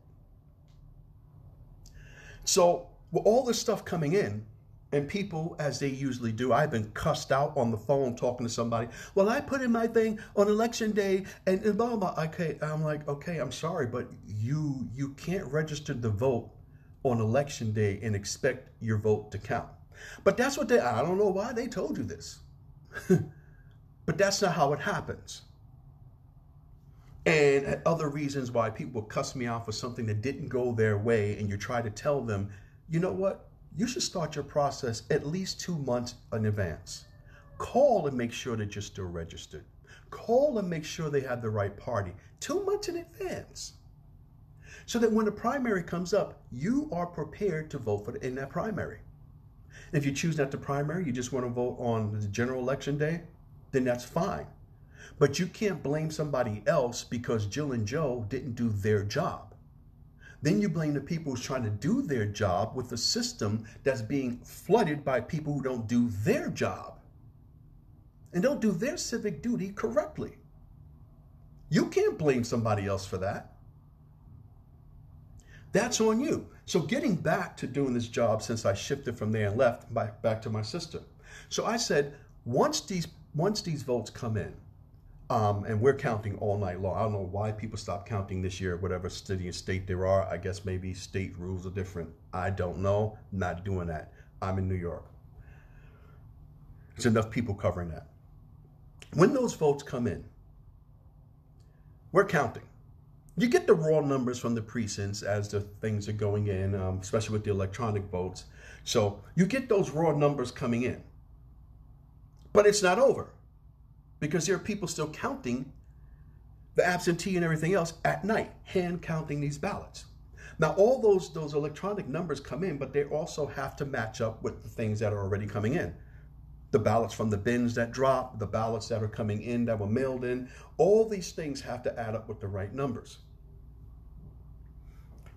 So, with all this stuff coming in, and people, as they usually do, I've been cussed out on the phone talking to somebody. Well, I put in my thing on election day and, blah, blah, blah. Okay, I'm like, okay, I'm sorry, but you you can't register the vote on election day and expect your vote to count. But that's what they, I don't know why they told you this. but that's not how it happens. And other reasons why people cuss me out for something that didn't go their way, and you try to tell them, you know what? You should start your process at least two months in advance. Call and make sure that you're still registered. Call and make sure they have the right party two months in advance. So that when the primary comes up, you are prepared to vote for the, in that primary. if you choose not the primary, you just want to vote on the general election day, then that's fine. But you can't blame somebody else because Jill and Joe didn't do their job. Then you blame the people who's trying to do their job with a system that's being flooded by people who don't do their job and don't do their civic duty correctly. You can't blame somebody else for that. That's on you. So getting back to doing this job since I shifted from there and left back to my sister. So I said, once these once these votes come in, um, and we're counting all night long. I don't know why people stopped counting this year, whatever city and state there are. I guess maybe state rules are different. I don't know. Not doing that. I'm in New York. There's enough people covering that. When those votes come in, we're counting. You get the raw numbers from the precincts as the things are going in, um, especially with the electronic votes. So you get those raw numbers coming in. But it's not over because there are people still counting the absentee and everything else at night, hand counting these ballots. Now, all those, those electronic numbers come in, but they also have to match up with the things that are already coming in. The ballots from the bins that drop, the ballots that are coming in that were mailed in, all these things have to add up with the right numbers.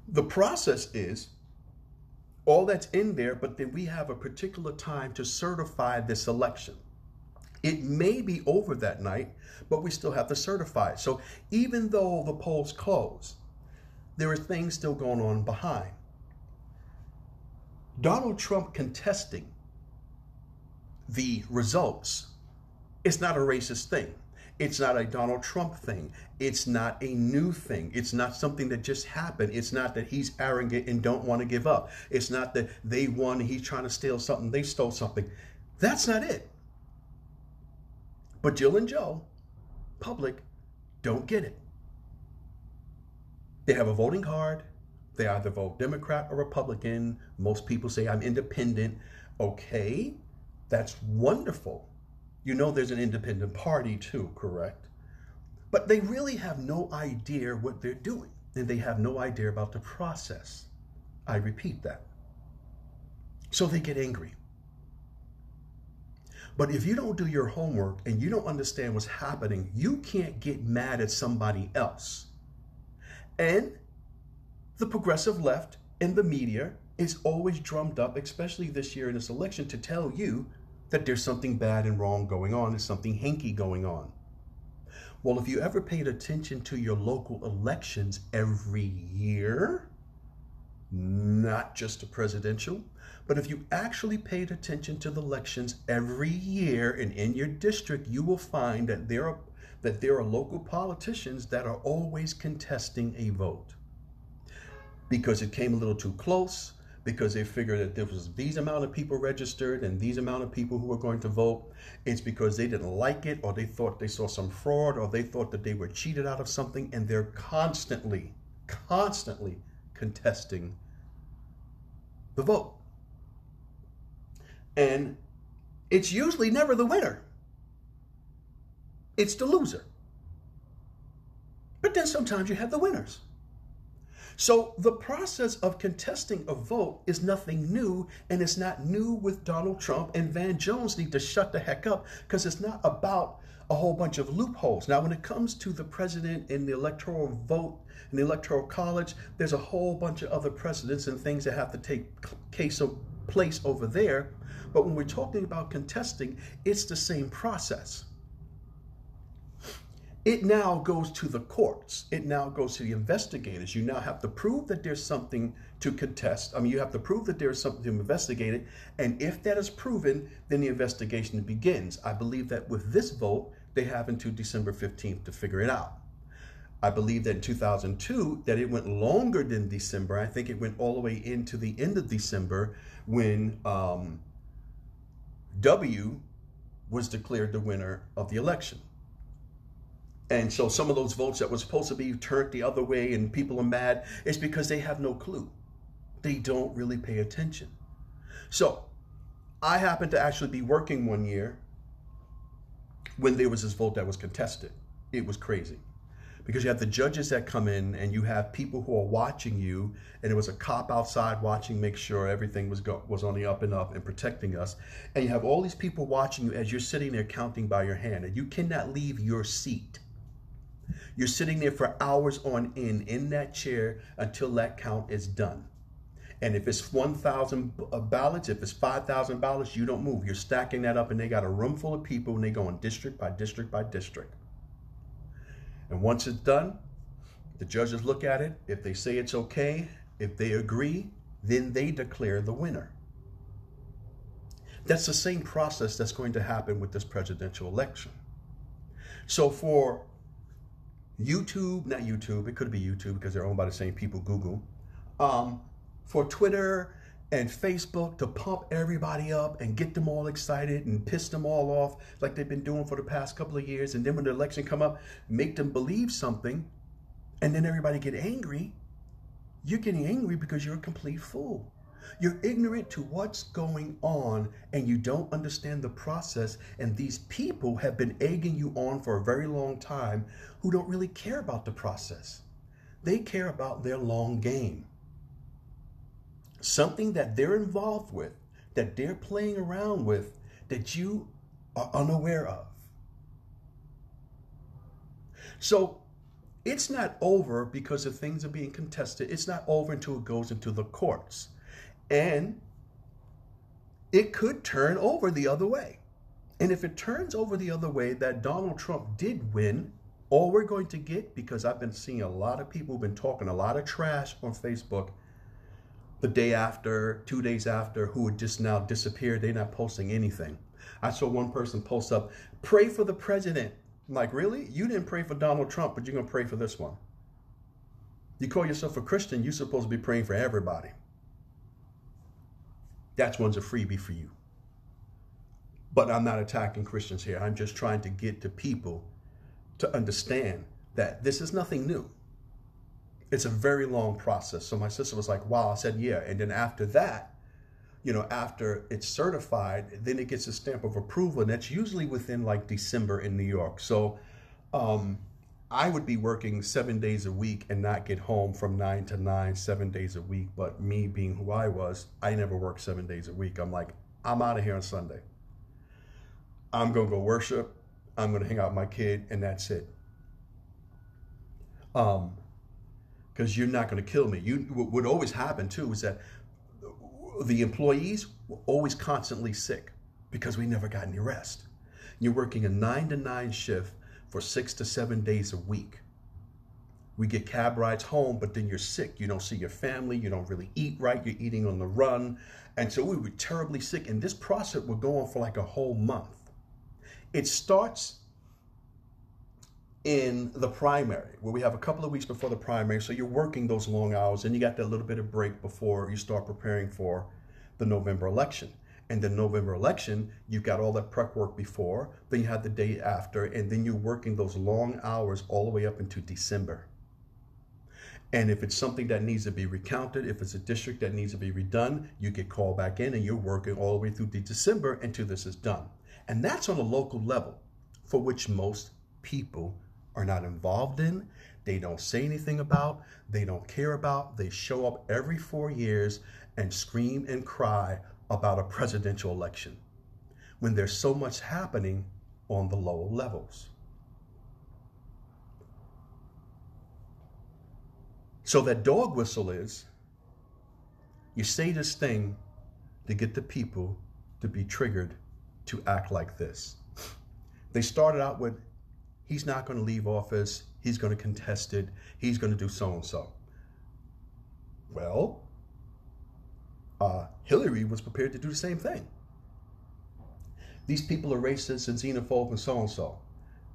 The process is all that's in there, but then we have a particular time to certify this election. It may be over that night, but we still have to certify. So even though the polls close, there are things still going on behind. Donald Trump contesting the results is not a racist thing. It's not a Donald Trump thing. It's not a new thing. It's not something that just happened. It's not that he's arrogant and don't want to give up. It's not that they won he's trying to steal something, they stole something. That's not it. But Jill and Joe, public, don't get it. They have a voting card. They either vote Democrat or Republican. Most people say I'm independent. Okay, that's wonderful. You know there's an independent party too, correct? But they really have no idea what they're doing, and they have no idea about the process. I repeat that. So they get angry. But if you don't do your homework and you don't understand what's happening, you can't get mad at somebody else. And the progressive left and the media is always drummed up, especially this year in this election, to tell you that there's something bad and wrong going on, there's something hinky going on. Well, if you ever paid attention to your local elections every year, not just the presidential, but if you actually paid attention to the elections every year and in your district, you will find that there are that there are local politicians that are always contesting a vote because it came a little too close, because they figured that there was these amount of people registered and these amount of people who were going to vote. It's because they didn't like it or they thought they saw some fraud or they thought that they were cheated out of something and they're constantly, constantly contesting the vote. And it's usually never the winner. It's the loser. But then sometimes you have the winners. So the process of contesting a vote is nothing new, and it's not new with Donald Trump and Van Jones need to shut the heck up because it's not about a whole bunch of loopholes. Now, when it comes to the president and the electoral vote and the electoral college, there's a whole bunch of other precedents and things that have to take case of place over there. But when we're talking about contesting, it's the same process it now goes to the courts. It now goes to the investigators. You now have to prove that there's something to contest. I mean, you have to prove that there's something to investigate it. And if that is proven, then the investigation begins. I believe that with this vote, they have until December 15th to figure it out. I believe that in 2002, that it went longer than December. I think it went all the way into the end of December when um, W was declared the winner of the election. And so some of those votes that were supposed to be turned the other way and people are mad, it's because they have no clue. They don't really pay attention. So I happened to actually be working one year when there was this vote that was contested. It was crazy because you have the judges that come in and you have people who are watching you and it was a cop outside watching make sure everything was go, was on the up and up and protecting us and you have all these people watching you as you're sitting there counting by your hand and you cannot leave your seat you're sitting there for hours on end in that chair until that count is done. And if it's 1,000 uh, ballots, if it's 5,000 ballots, you don't move. You're stacking that up, and they got a room full of people, and they go in district by district by district. And once it's done, the judges look at it. If they say it's okay, if they agree, then they declare the winner. That's the same process that's going to happen with this presidential election. So for YouTube, not YouTube, it could be YouTube because they're owned by the same people, Google, um, for Twitter and Facebook to pump everybody up and get them all excited and piss them all off like they've been doing for the past couple of years. And then when the election come up, make them believe something and then everybody get angry. You're getting angry because you're a complete fool. You're ignorant to what's going on and you don't understand the process. And these people have been egging you on for a very long time who don't really care about the process. They care about their long game. Something that they're involved with, that they're playing around with, that you are unaware of. So it's not over because the things are being contested. It's not over until it goes into the courts. And it could turn over the other way. And if it turns over the other way that Donald Trump did win, all we're going to get, because I've been seeing a lot of people who've been talking a lot of trash on Facebook the day after, two days after, who had just now disappeared. They're not posting anything. I saw one person post up, pray for the president. I'm like, really? You didn't pray for Donald Trump, but you're going to pray for this one. You call yourself a Christian, you're supposed to be praying for everybody. That's one's a freebie for you. But I'm not attacking Christians here. I'm just trying to get to people to understand that this is nothing new. It's a very long process. So my sister was like, wow. I said, yeah. And then after that, you know, after it's certified, then it gets a stamp of approval. And that's usually within like December in New York. So um, I would be working seven days a week and not get home from nine to nine, seven days a week. But me being who I was, I never worked seven days a week. I'm like, I'm out of here on Sunday. I'm going to go worship. I'm going to hang out with my kid, and that's it. Um, because you're not going to kill me. You what would always happen too is that the employees were always constantly sick because we never got any rest. You're working a nine to nine shift for six to seven days a week. We get cab rides home, but then you're sick. You don't see your family. You don't really eat right. You're eating on the run. And so we were terribly sick. And this process would go on for like a whole month. It starts in the primary, where we have a couple of weeks before the primary. So you're working those long hours and you got that little bit of break before you start preparing for the November election. And the November election, you've got all that prep work before, then you have the day after, and then you're working those long hours all the way up into December. And if it's something that needs to be recounted, if it's a district that needs to be redone, you get called back in and you're working all the way through the December until this is done. And that's on a local level for which most people are not involved in, they don't say anything about, they don't care about. They show up every four years and scream and cry about a presidential election when there's so much happening on the lower levels. So that dog whistle is you say this thing to get the people to be triggered to act like this. They started out with he's not going to leave office, he's going to contest it, he's going to do so and so. Well, uh, Hillary was prepared to do the same thing. These people are racist and xenophobe and so and so.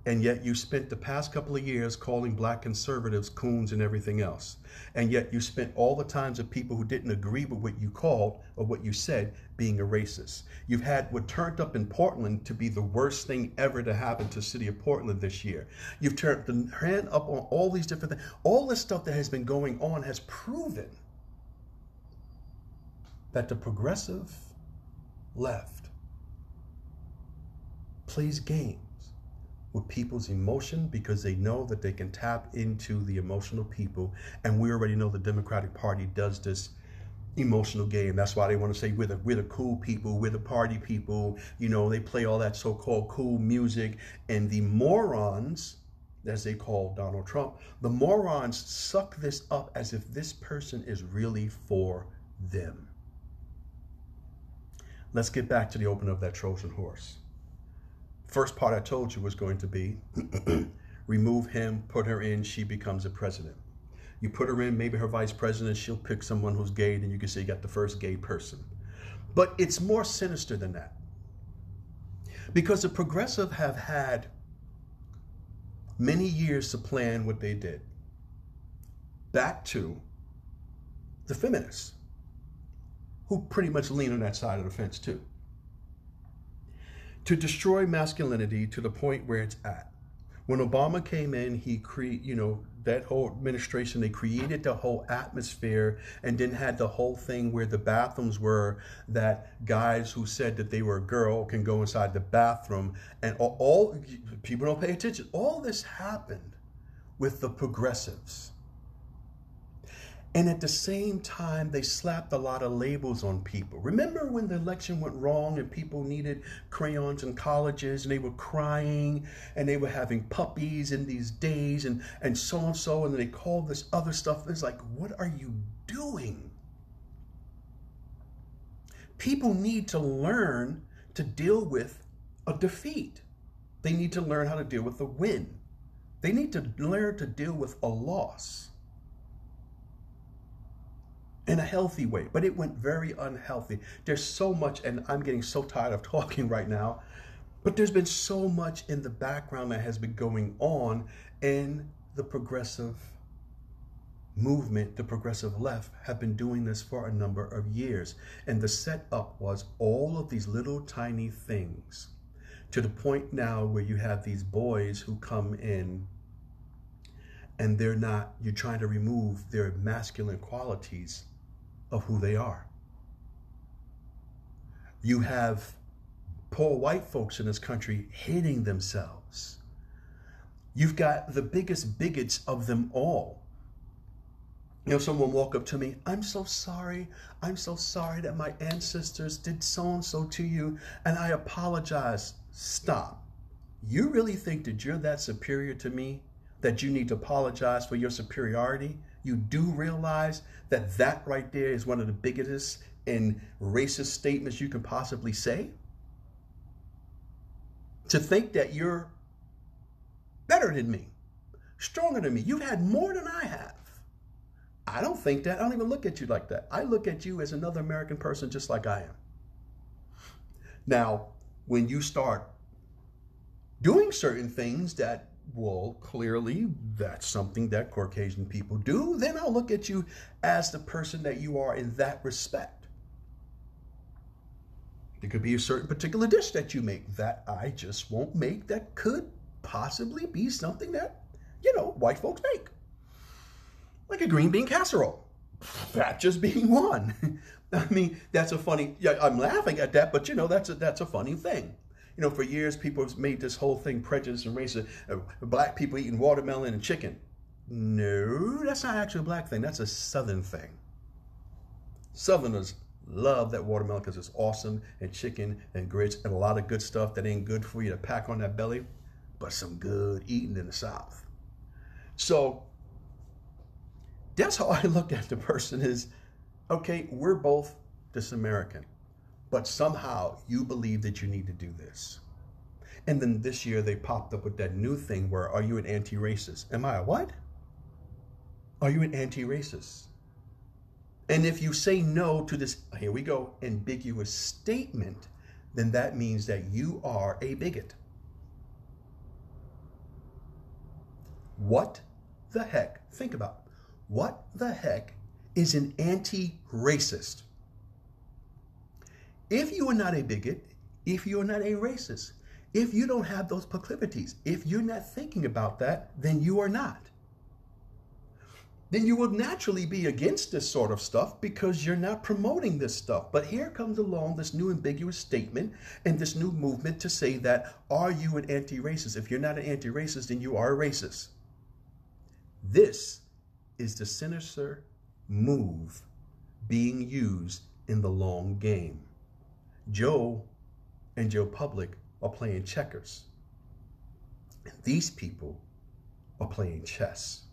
And yet you spent the past couple of years calling black conservatives coons and everything else. And yet you spent all the times of people who didn't agree with what you called or what you said being a racist. You've had what turned up in Portland to be the worst thing ever to happen to the city of Portland this year. You've turned the hand up on all these different things. All this stuff that has been going on has proven that the progressive left plays games with people's emotion because they know that they can tap into the emotional people. And we already know the Democratic Party does this emotional game. That's why they want to say we're the, we're the cool people, we're the party people. You know, they play all that so called cool music. And the morons, as they call Donald Trump, the morons suck this up as if this person is really for them. Let's get back to the opening of that Trojan horse. First part I told you was going to be remove him, put her in, she becomes a president. You put her in, maybe her vice president, she'll pick someone who's gay, and you can say you got the first gay person. But it's more sinister than that. Because the progressive have had many years to plan what they did. Back to the feminists who pretty much lean on that side of the fence too. To destroy masculinity to the point where it's at, When Obama came in, he cre- you know, that whole administration, they created the whole atmosphere and then had the whole thing where the bathrooms were that guys who said that they were a girl can go inside the bathroom and all, all people don't pay attention. All this happened with the progressives. And at the same time, they slapped a lot of labels on people. Remember when the election went wrong and people needed crayons in colleges and they were crying and they were having puppies in these days and, and so and so, and they called this other stuff. It's like, what are you doing? People need to learn to deal with a defeat, they need to learn how to deal with a win, they need to learn to deal with a loss in a healthy way, but it went very unhealthy. There's so much, and I'm getting so tired of talking right now, but there's been so much in the background that has been going on in the progressive movement, the progressive left, have been doing this for a number of years. And the setup was all of these little tiny things to the point now where you have these boys who come in and they're not, you're trying to remove their masculine qualities of who they are. You have poor white folks in this country hating themselves. You've got the biggest bigots of them all. You know, someone walk up to me, I'm so sorry. I'm so sorry that my ancestors did so and so to you, and I apologize. Stop. You really think that you're that superior to me that you need to apologize for your superiority? You do realize that that right there is one of the biggest and racist statements you can possibly say? To think that you're better than me, stronger than me, you've had more than I have. I don't think that. I don't even look at you like that. I look at you as another American person just like I am. Now, when you start doing certain things that well, clearly that's something that Caucasian people do, then I'll look at you as the person that you are in that respect. It could be a certain particular dish that you make that I just won't make that could possibly be something that, you know, white folks make. Like a green bean casserole. That just being one. I mean, that's a funny, yeah, I'm laughing at that, but you know, that's a, that's a funny thing. You know, for years, people have made this whole thing prejudice and racist. Uh, black people eating watermelon and chicken. No, that's not actually a black thing. That's a Southern thing. Southerners love that watermelon because it's awesome and chicken and grits and a lot of good stuff that ain't good for you to pack on that belly, but some good eating in the South. So that's how I look at the person is, okay, we're both this American but somehow you believe that you need to do this. And then this year they popped up with that new thing where are you an anti racist? Am I a what? Are you an anti racist? And if you say no to this, here we go, ambiguous statement, then that means that you are a bigot. What the heck? Think about what the heck is an anti racist? If you are not a bigot, if you are not a racist, if you don't have those proclivities, if you're not thinking about that, then you are not. Then you will naturally be against this sort of stuff because you're not promoting this stuff. But here comes along this new ambiguous statement and this new movement to say that, are you an anti racist? If you're not an anti racist, then you are a racist. This is the sinister move being used in the long game. Joe and Joe Public are playing checkers. And these people are playing chess.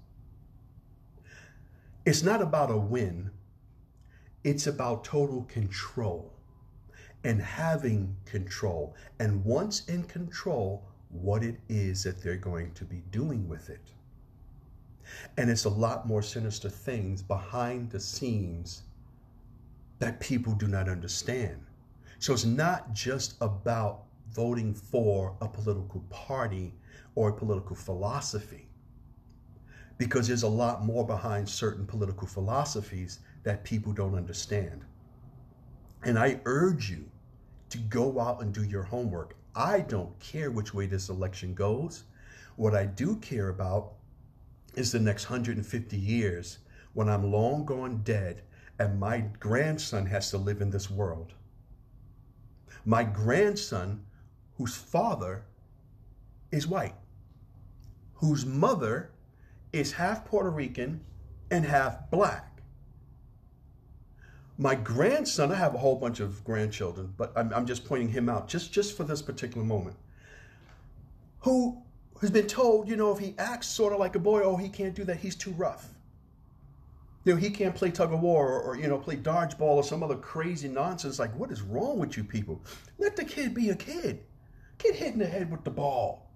It's not about a win, it's about total control and having control. And once in control, what it is that they're going to be doing with it. And it's a lot more sinister things behind the scenes that people do not understand. So it's not just about voting for a political party or a political philosophy, because there's a lot more behind certain political philosophies that people don't understand. And I urge you to go out and do your homework. I don't care which way this election goes. What I do care about is the next 150 years when I'm long gone dead and my grandson has to live in this world. My grandson, whose father is white, whose mother is half Puerto Rican and half black. My grandson, I have a whole bunch of grandchildren, but I'm, I'm just pointing him out just, just for this particular moment, who has been told, you know, if he acts sort of like a boy, oh, he can't do that, he's too rough. You know, he can't play tug of war or, or, you know, play dodgeball or some other crazy nonsense. Like, what is wrong with you people? Let the kid be a kid. Get hit in the head with the ball.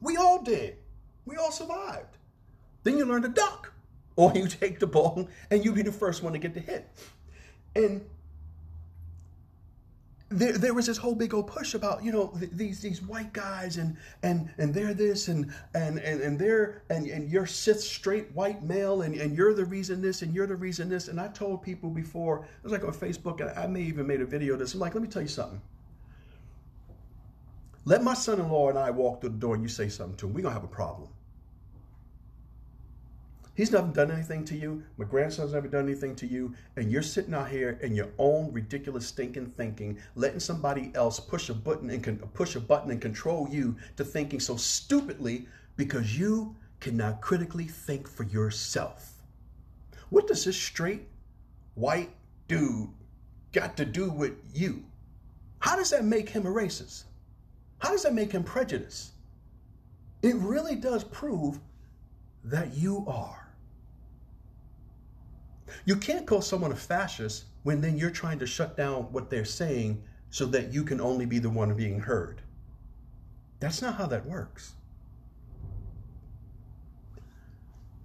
We all did. We all survived. Then you learn to duck, or you take the ball and you be the first one to get the hit. And there, there was this whole big old push about you know th- these these white guys and and and they're this and and and, and they're and, and you're cis straight white male and, and you're the reason this and you're the reason this. And I told people before it was like on Facebook and I may even made a video of this. I'm like let me tell you something. Let my son-in-law and I walk through the door and you say something to him. We're gonna have a problem He's never done anything to you. My grandson's never done anything to you. And you're sitting out here in your own ridiculous stinking thinking, letting somebody else push a button and con- push a button and control you to thinking so stupidly because you cannot critically think for yourself. What does this straight white dude got to do with you? How does that make him a racist? How does that make him prejudiced? It really does prove that you are. You can't call someone a fascist when then you're trying to shut down what they're saying so that you can only be the one being heard. That's not how that works.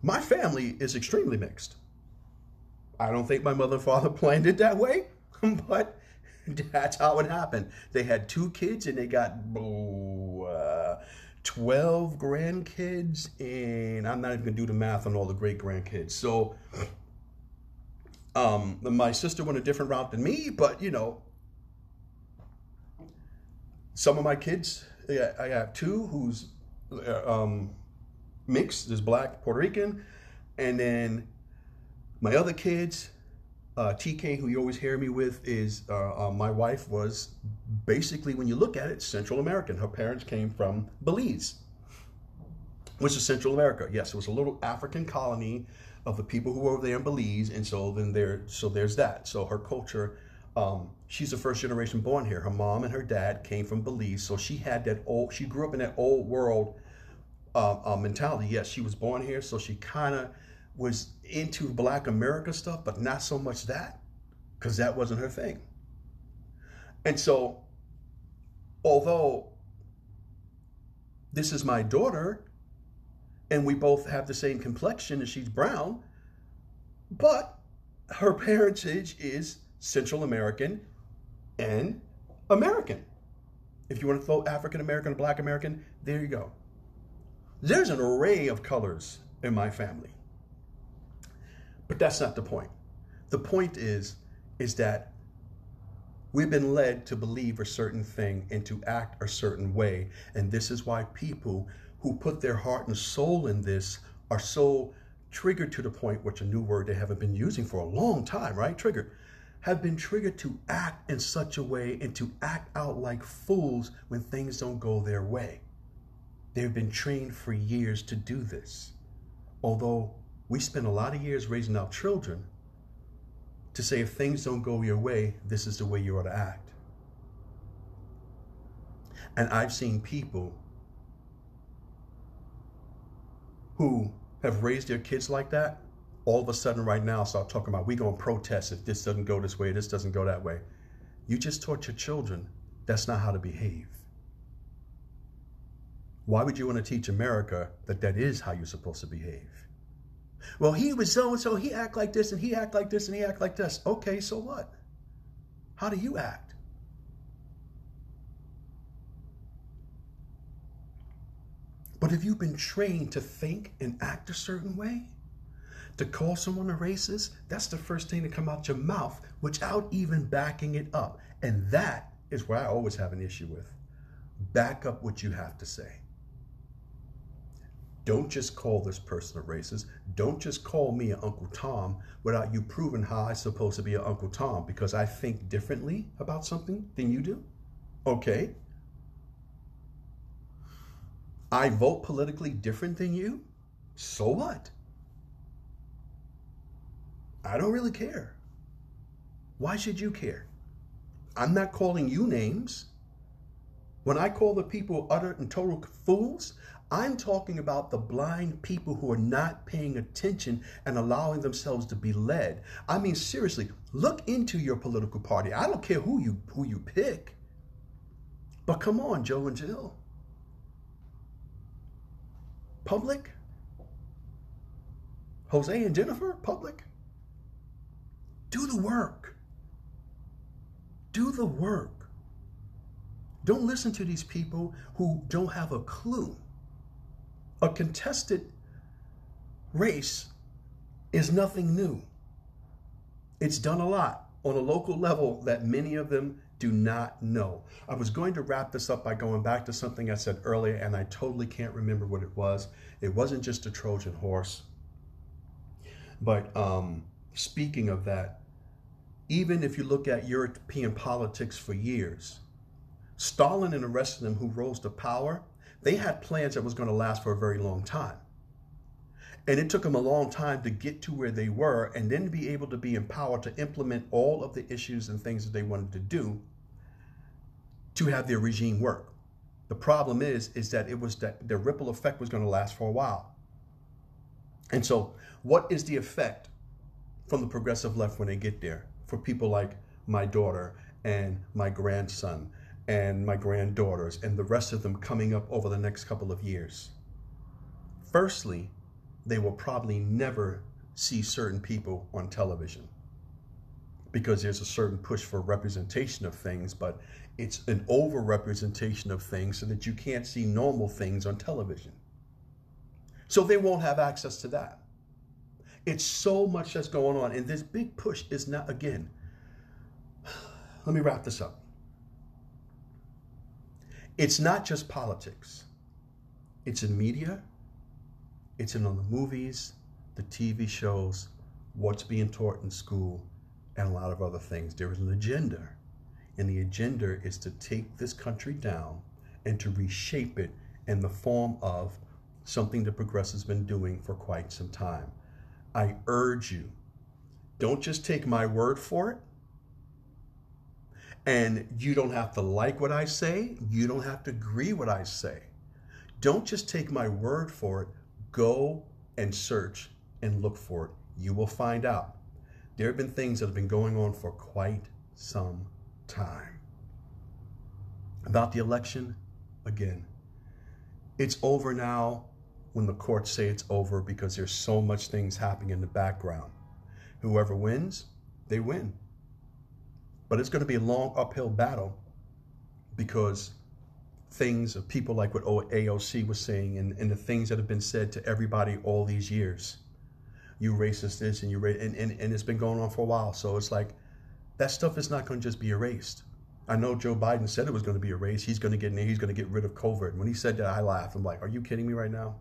My family is extremely mixed. I don't think my mother and father planned it that way, but that's how it happened. They had two kids and they got uh, 12 grandkids, and I'm not even gonna do the math on all the great grandkids. So um, my sister went a different route than me, but you know, some of my kids, I have two who's uh, um, mixed, there's black, Puerto Rican, and then my other kids, uh, TK, who you always hear me with, is uh, uh, my wife was basically, when you look at it, Central American. Her parents came from Belize, which is Central America. Yes, it was a little African colony of the people who were over there in Belize, and so then there, so there's that. So her culture, um, she's the first generation born here. Her mom and her dad came from Belize, so she had that old. She grew up in that old world uh, uh, mentality. Yes, she was born here, so she kind of was into Black America stuff, but not so much that, because that wasn't her thing. And so, although this is my daughter, and we both have the same complexion and she's brown, but her parentage is Central American and American. If you want to throw African American or Black American, there you go. There's an array of colors in my family. But that's not the point. The point is, is that we've been led to believe a certain thing and to act a certain way. And this is why people who put their heart and soul in this are so triggered to the point, which a new word they haven't been using for a long time, right? Triggered. Have been triggered to act in such a way and to act out like fools when things don't go their way. They've been trained for years to do this. Although we spend a lot of years raising our children to say if things don't go your way, this is the way you ought to act. And I've seen people who have raised their kids like that, all of a sudden right now start talking about we going to protest if this doesn't go this way, this doesn't go that way. You just taught your children that's not how to behave. Why would you want to teach America that that is how you're supposed to behave? Well, he was so and so, he act like this and he act like this and he act like this. Okay, so what? How do you act? But if you've been trained to think and act a certain way, to call someone a racist, that's the first thing to come out your mouth without even backing it up. And that is where I always have an issue with. Back up what you have to say. Don't just call this person a racist. Don't just call me an Uncle Tom without you proving how I'm supposed to be an Uncle Tom because I think differently about something than you do. Okay. I vote politically different than you. So what? I don't really care. Why should you care? I'm not calling you names. When I call the people utter and total fools, I'm talking about the blind people who are not paying attention and allowing themselves to be led. I mean, seriously, look into your political party. I don't care who you who you pick. But come on, Joe and Jill. Public? Jose and Jennifer? Public? Do the work. Do the work. Don't listen to these people who don't have a clue. A contested race is nothing new. It's done a lot on a local level that many of them do not know. I was going to wrap this up by going back to something I said earlier, and I totally can't remember what it was. It wasn't just a Trojan horse. But um, speaking of that, even if you look at European politics for years, Stalin and the rest of them who rose to power, they had plans that was going to last for a very long time. And it took them a long time to get to where they were and then to be able to be empowered to implement all of the issues and things that they wanted to do to have their regime work. The problem is, is that it was that the ripple effect was going to last for a while. And so, what is the effect from the progressive left when they get there for people like my daughter and my grandson and my granddaughters and the rest of them coming up over the next couple of years? Firstly, they will probably never see certain people on television because there's a certain push for representation of things, but it's an over representation of things so that you can't see normal things on television. So they won't have access to that. It's so much that's going on. And this big push is not, again, let me wrap this up. It's not just politics, it's in media, it's in on the movies, the TV shows, what's being taught in school, and a lot of other things. There is an agenda, and the agenda is to take this country down and to reshape it in the form of something the progressives been doing for quite some time. I urge you, don't just take my word for it. And you don't have to like what I say. You don't have to agree what I say. Don't just take my word for it. Go and search and look for it. You will find out. There have been things that have been going on for quite some time. About the election, again, it's over now when the courts say it's over because there's so much things happening in the background. Whoever wins, they win. But it's going to be a long uphill battle because things of people like what AOC was saying and, and the things that have been said to everybody all these years. You racist this and you ra- and, and, and it's been going on for a while. So it's like that stuff is not going to just be erased. I know Joe Biden said it was going to be erased. He's going to get he's going to get rid of COVID. When he said that, I laughed. I'm like, are you kidding me right now?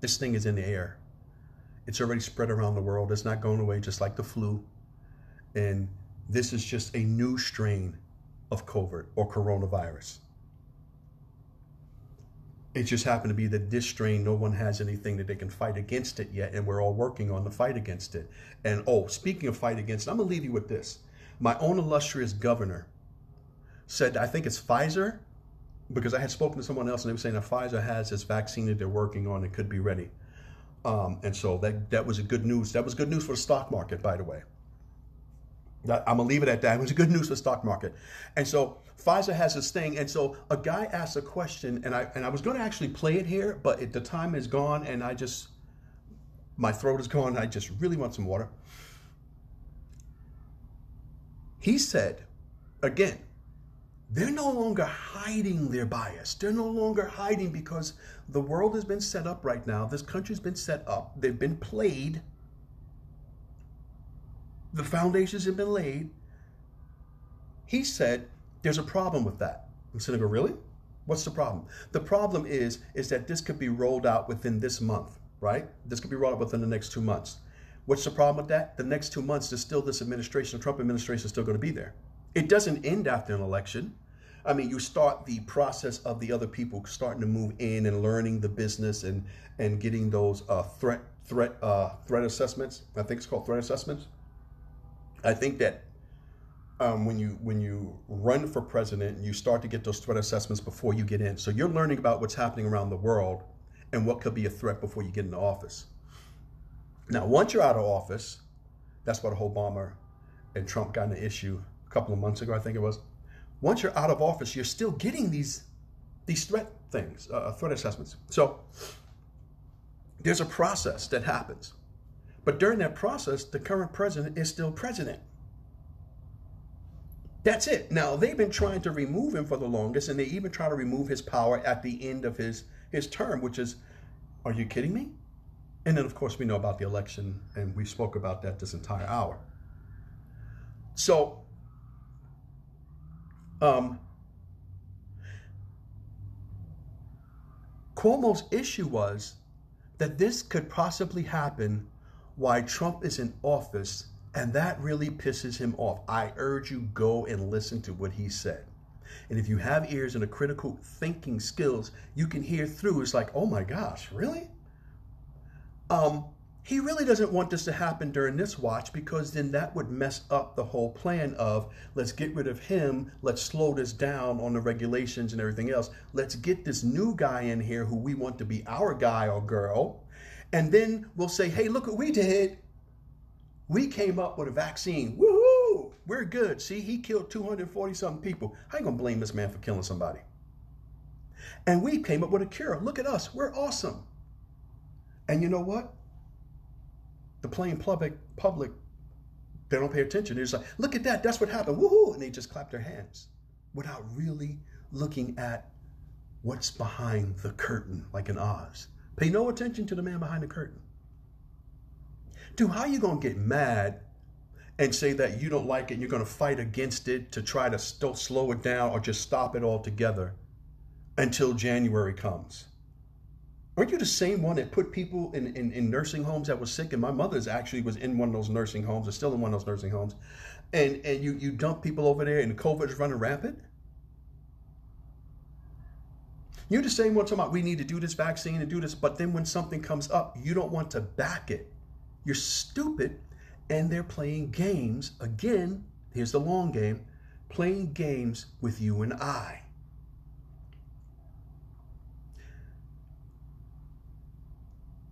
This thing is in the air. It's already spread around the world. It's not going away just like the flu. And this is just a new strain of COVID or coronavirus. It just happened to be that this strain, no one has anything that they can fight against it yet, and we're all working on the fight against it. And oh, speaking of fight against I'm gonna leave you with this. My own illustrious governor said, I think it's Pfizer, because I had spoken to someone else and they were saying that Pfizer has this vaccine that they're working on and could be ready. Um, and so that that was a good news. That was good news for the stock market, by the way. I'm gonna leave it at that. It was good news for the stock market. And so Pfizer has this thing, and so a guy asked a question, and I and I was to actually play it here, but it, the time is gone, and I just my throat is gone. I just really want some water. He said, again, they're no longer hiding their bias. They're no longer hiding because the world has been set up right now. This country's been set up. They've been played. The foundations have been laid. He said, there's a problem with that. I'm really? What's the problem? The problem is is that this could be rolled out within this month, right? This could be rolled out within the next two months. What's the problem with that? The next two months, there's still this administration, the Trump administration is still going to be there. It doesn't end after an election. I mean, you start the process of the other people starting to move in and learning the business and and getting those uh, threat threat uh, threat assessments. I think it's called threat assessments. I think that um, when you when you run for president, you start to get those threat assessments before you get in. So you're learning about what's happening around the world and what could be a threat before you get into office. Now, once you're out of office, that's what Obama and Trump got an issue a couple of months ago, I think it was. Once you're out of office, you're still getting these these threat things, uh, threat assessments. So there's a process that happens. But during that process, the current president is still president. That's it. Now, they've been trying to remove him for the longest, and they even try to remove his power at the end of his, his term, which is, are you kidding me? And then, of course, we know about the election, and we spoke about that this entire hour. So, um, Cuomo's issue was that this could possibly happen while Trump is in office, and that really pisses him off. I urge you go and listen to what he said. And if you have ears and a critical thinking skills, you can hear through. It's like, oh my gosh, really? Um, he really doesn't want this to happen during this watch because then that would mess up the whole plan of let's get rid of him, let's slow this down on the regulations and everything else. Let's get this new guy in here who we want to be our guy or girl. And then we'll say, hey, look what we did. We came up with a vaccine. Woohoo! We're good. See, he killed 240 something people. How you gonna blame this man for killing somebody? And we came up with a cure. Look at us. We're awesome. And you know what? the plain public public they don't pay attention. They're just like, look at that, that's what happened. Woohoo! And they just clap their hands without really looking at what's behind the curtain, like in Oz. Pay no attention to the man behind the curtain. Dude, how you gonna get mad and say that you don't like it and you're gonna fight against it to try to still slow it down or just stop it altogether until January comes? Aren't you the same one that put people in, in, in, nursing homes that was sick? And my mother's actually was in one of those nursing homes, is still in one of those nursing homes. And and you, you dump people over there and COVID is running rampant? You're the same one talking about we need to do this vaccine and do this, but then when something comes up, you don't want to back it. You're stupid, and they're playing games. Again, here's the long game playing games with you and I.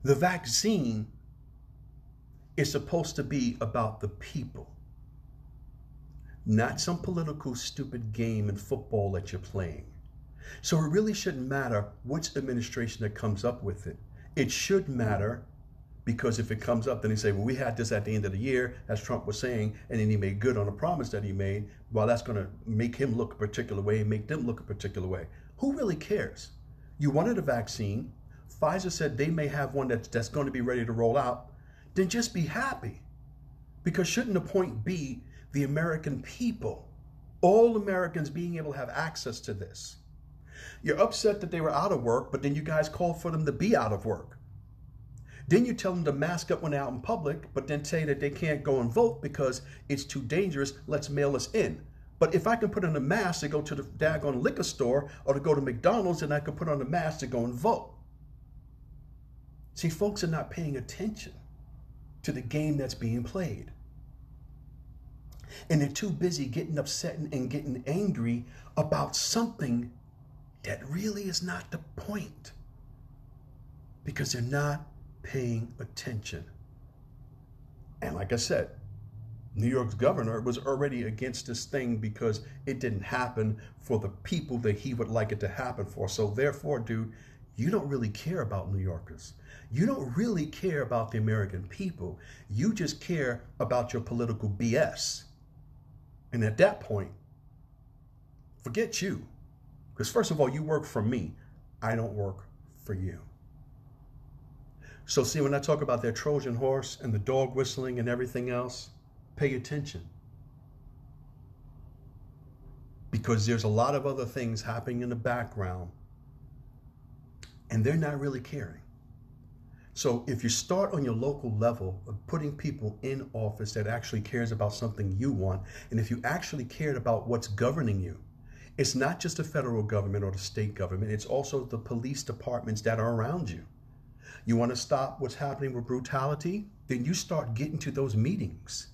The vaccine is supposed to be about the people, not some political stupid game in football that you're playing. So it really shouldn't matter which administration that comes up with it. It should matter because if it comes up, then they say, well, we had this at the end of the year, as Trump was saying, and then he made good on a promise that he made. Well, that's going to make him look a particular way and make them look a particular way. Who really cares? You wanted a vaccine. Pfizer said they may have one that's, that's going to be ready to roll out, then just be happy. Because shouldn't the point be the American people, all Americans being able to have access to this? You're upset that they were out of work, but then you guys call for them to be out of work. Then you tell them to mask up when out in public, but then say that they can't go and vote because it's too dangerous. Let's mail us in. But if I can put on a mask to go to the daggone liquor store or to go to McDonald's, then I can put on a mask to go and vote. See, folks are not paying attention to the game that's being played. And they're too busy getting upset and getting angry about something that really is not the point because they're not paying attention. And like I said, New York's governor was already against this thing because it didn't happen for the people that he would like it to happen for. So, therefore, dude, you don't really care about New Yorkers. You don't really care about the American people. You just care about your political BS. And at that point, forget you. Because, first of all, you work for me, I don't work for you. So, see, when I talk about that Trojan horse and the dog whistling and everything else, pay attention. because there's a lot of other things happening in the background and they're not really caring. So if you start on your local level of putting people in office that actually cares about something you want, and if you actually cared about what's governing you, it's not just the federal government or the state government, it's also the police departments that are around you. You want to stop what's happening with brutality? Then you start getting to those meetings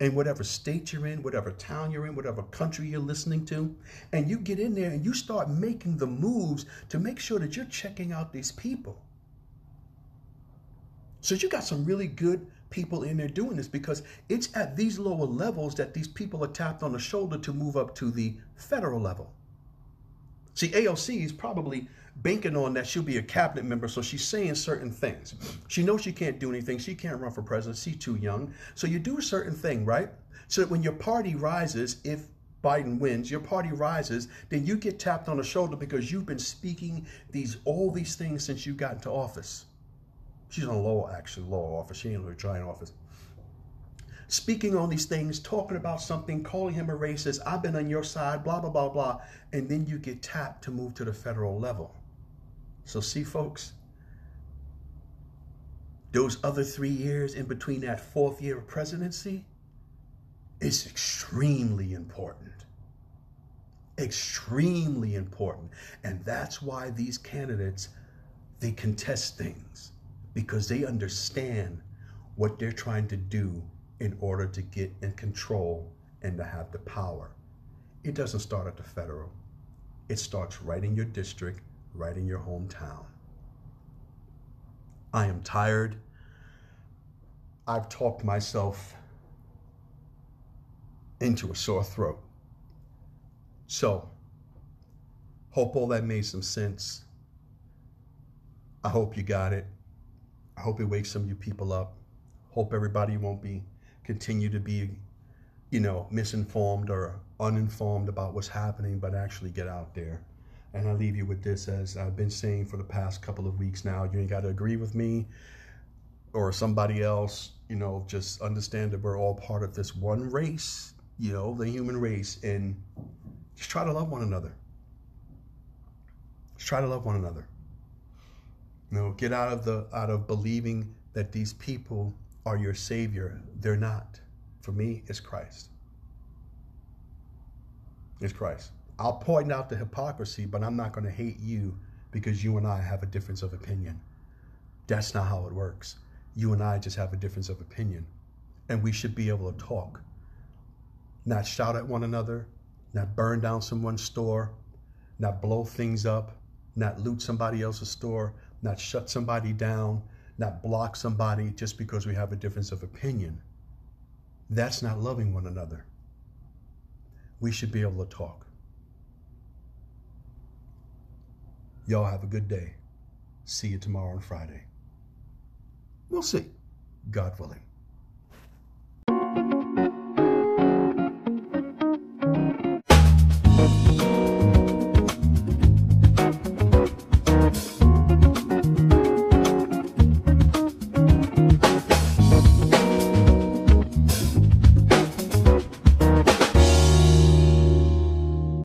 in whatever state you're in, whatever town you're in, whatever country you're listening to, and you get in there and you start making the moves to make sure that you're checking out these people. So you got some really good people in there doing this because it's at these lower levels that these people are tapped on the shoulder to move up to the federal level. See, AOC is probably banking on that she'll be a cabinet member, so she's saying certain things. She knows she can't do anything. She can't run for president. She's too young. So you do a certain thing, right? So that when your party rises, if Biden wins, your party rises, then you get tapped on the shoulder because you've been speaking these all these things since you got into office. She's on lower, actually, lower office. She ain't really trying office. Speaking on these things, talking about something, calling him a racist, I've been on your side, blah, blah, blah, blah. And then you get tapped to move to the federal level. So, see, folks, those other three years in between that fourth year of presidency is extremely important. Extremely important. And that's why these candidates, they contest things because they understand what they're trying to do in order to get in control and to have the power. It doesn't start at the federal. It starts right in your district, right in your hometown. I am tired. I've talked myself into a sore throat. So, hope all that made some sense. I hope you got it. I hope it wakes some of you people up. Hope everybody won't be continue to be, you know, misinformed or uninformed about what's happening, but actually get out there. And I leave you with this as I've been saying for the past couple of weeks now. You ain't got to agree with me or somebody else. You know, just understand that we're all part of this one race, you know, the human race, and just try to love one another. Just try to love one another. Know, get out of the out of believing that these people are your savior. They're not. For me, it's Christ. It's Christ. I'll point out the hypocrisy, but I'm not going to hate you because you and I have a difference of opinion. That's not how it works. You and I just have a difference of opinion. And we should be able to talk, not shout at one another, not burn down someone's store, not blow things up, not loot somebody else's store, not shut somebody down, not block somebody just because we have a difference of opinion. That's not loving one another. We should be able to talk. Y'all have a good day. See you tomorrow on Friday. We'll see, God willing.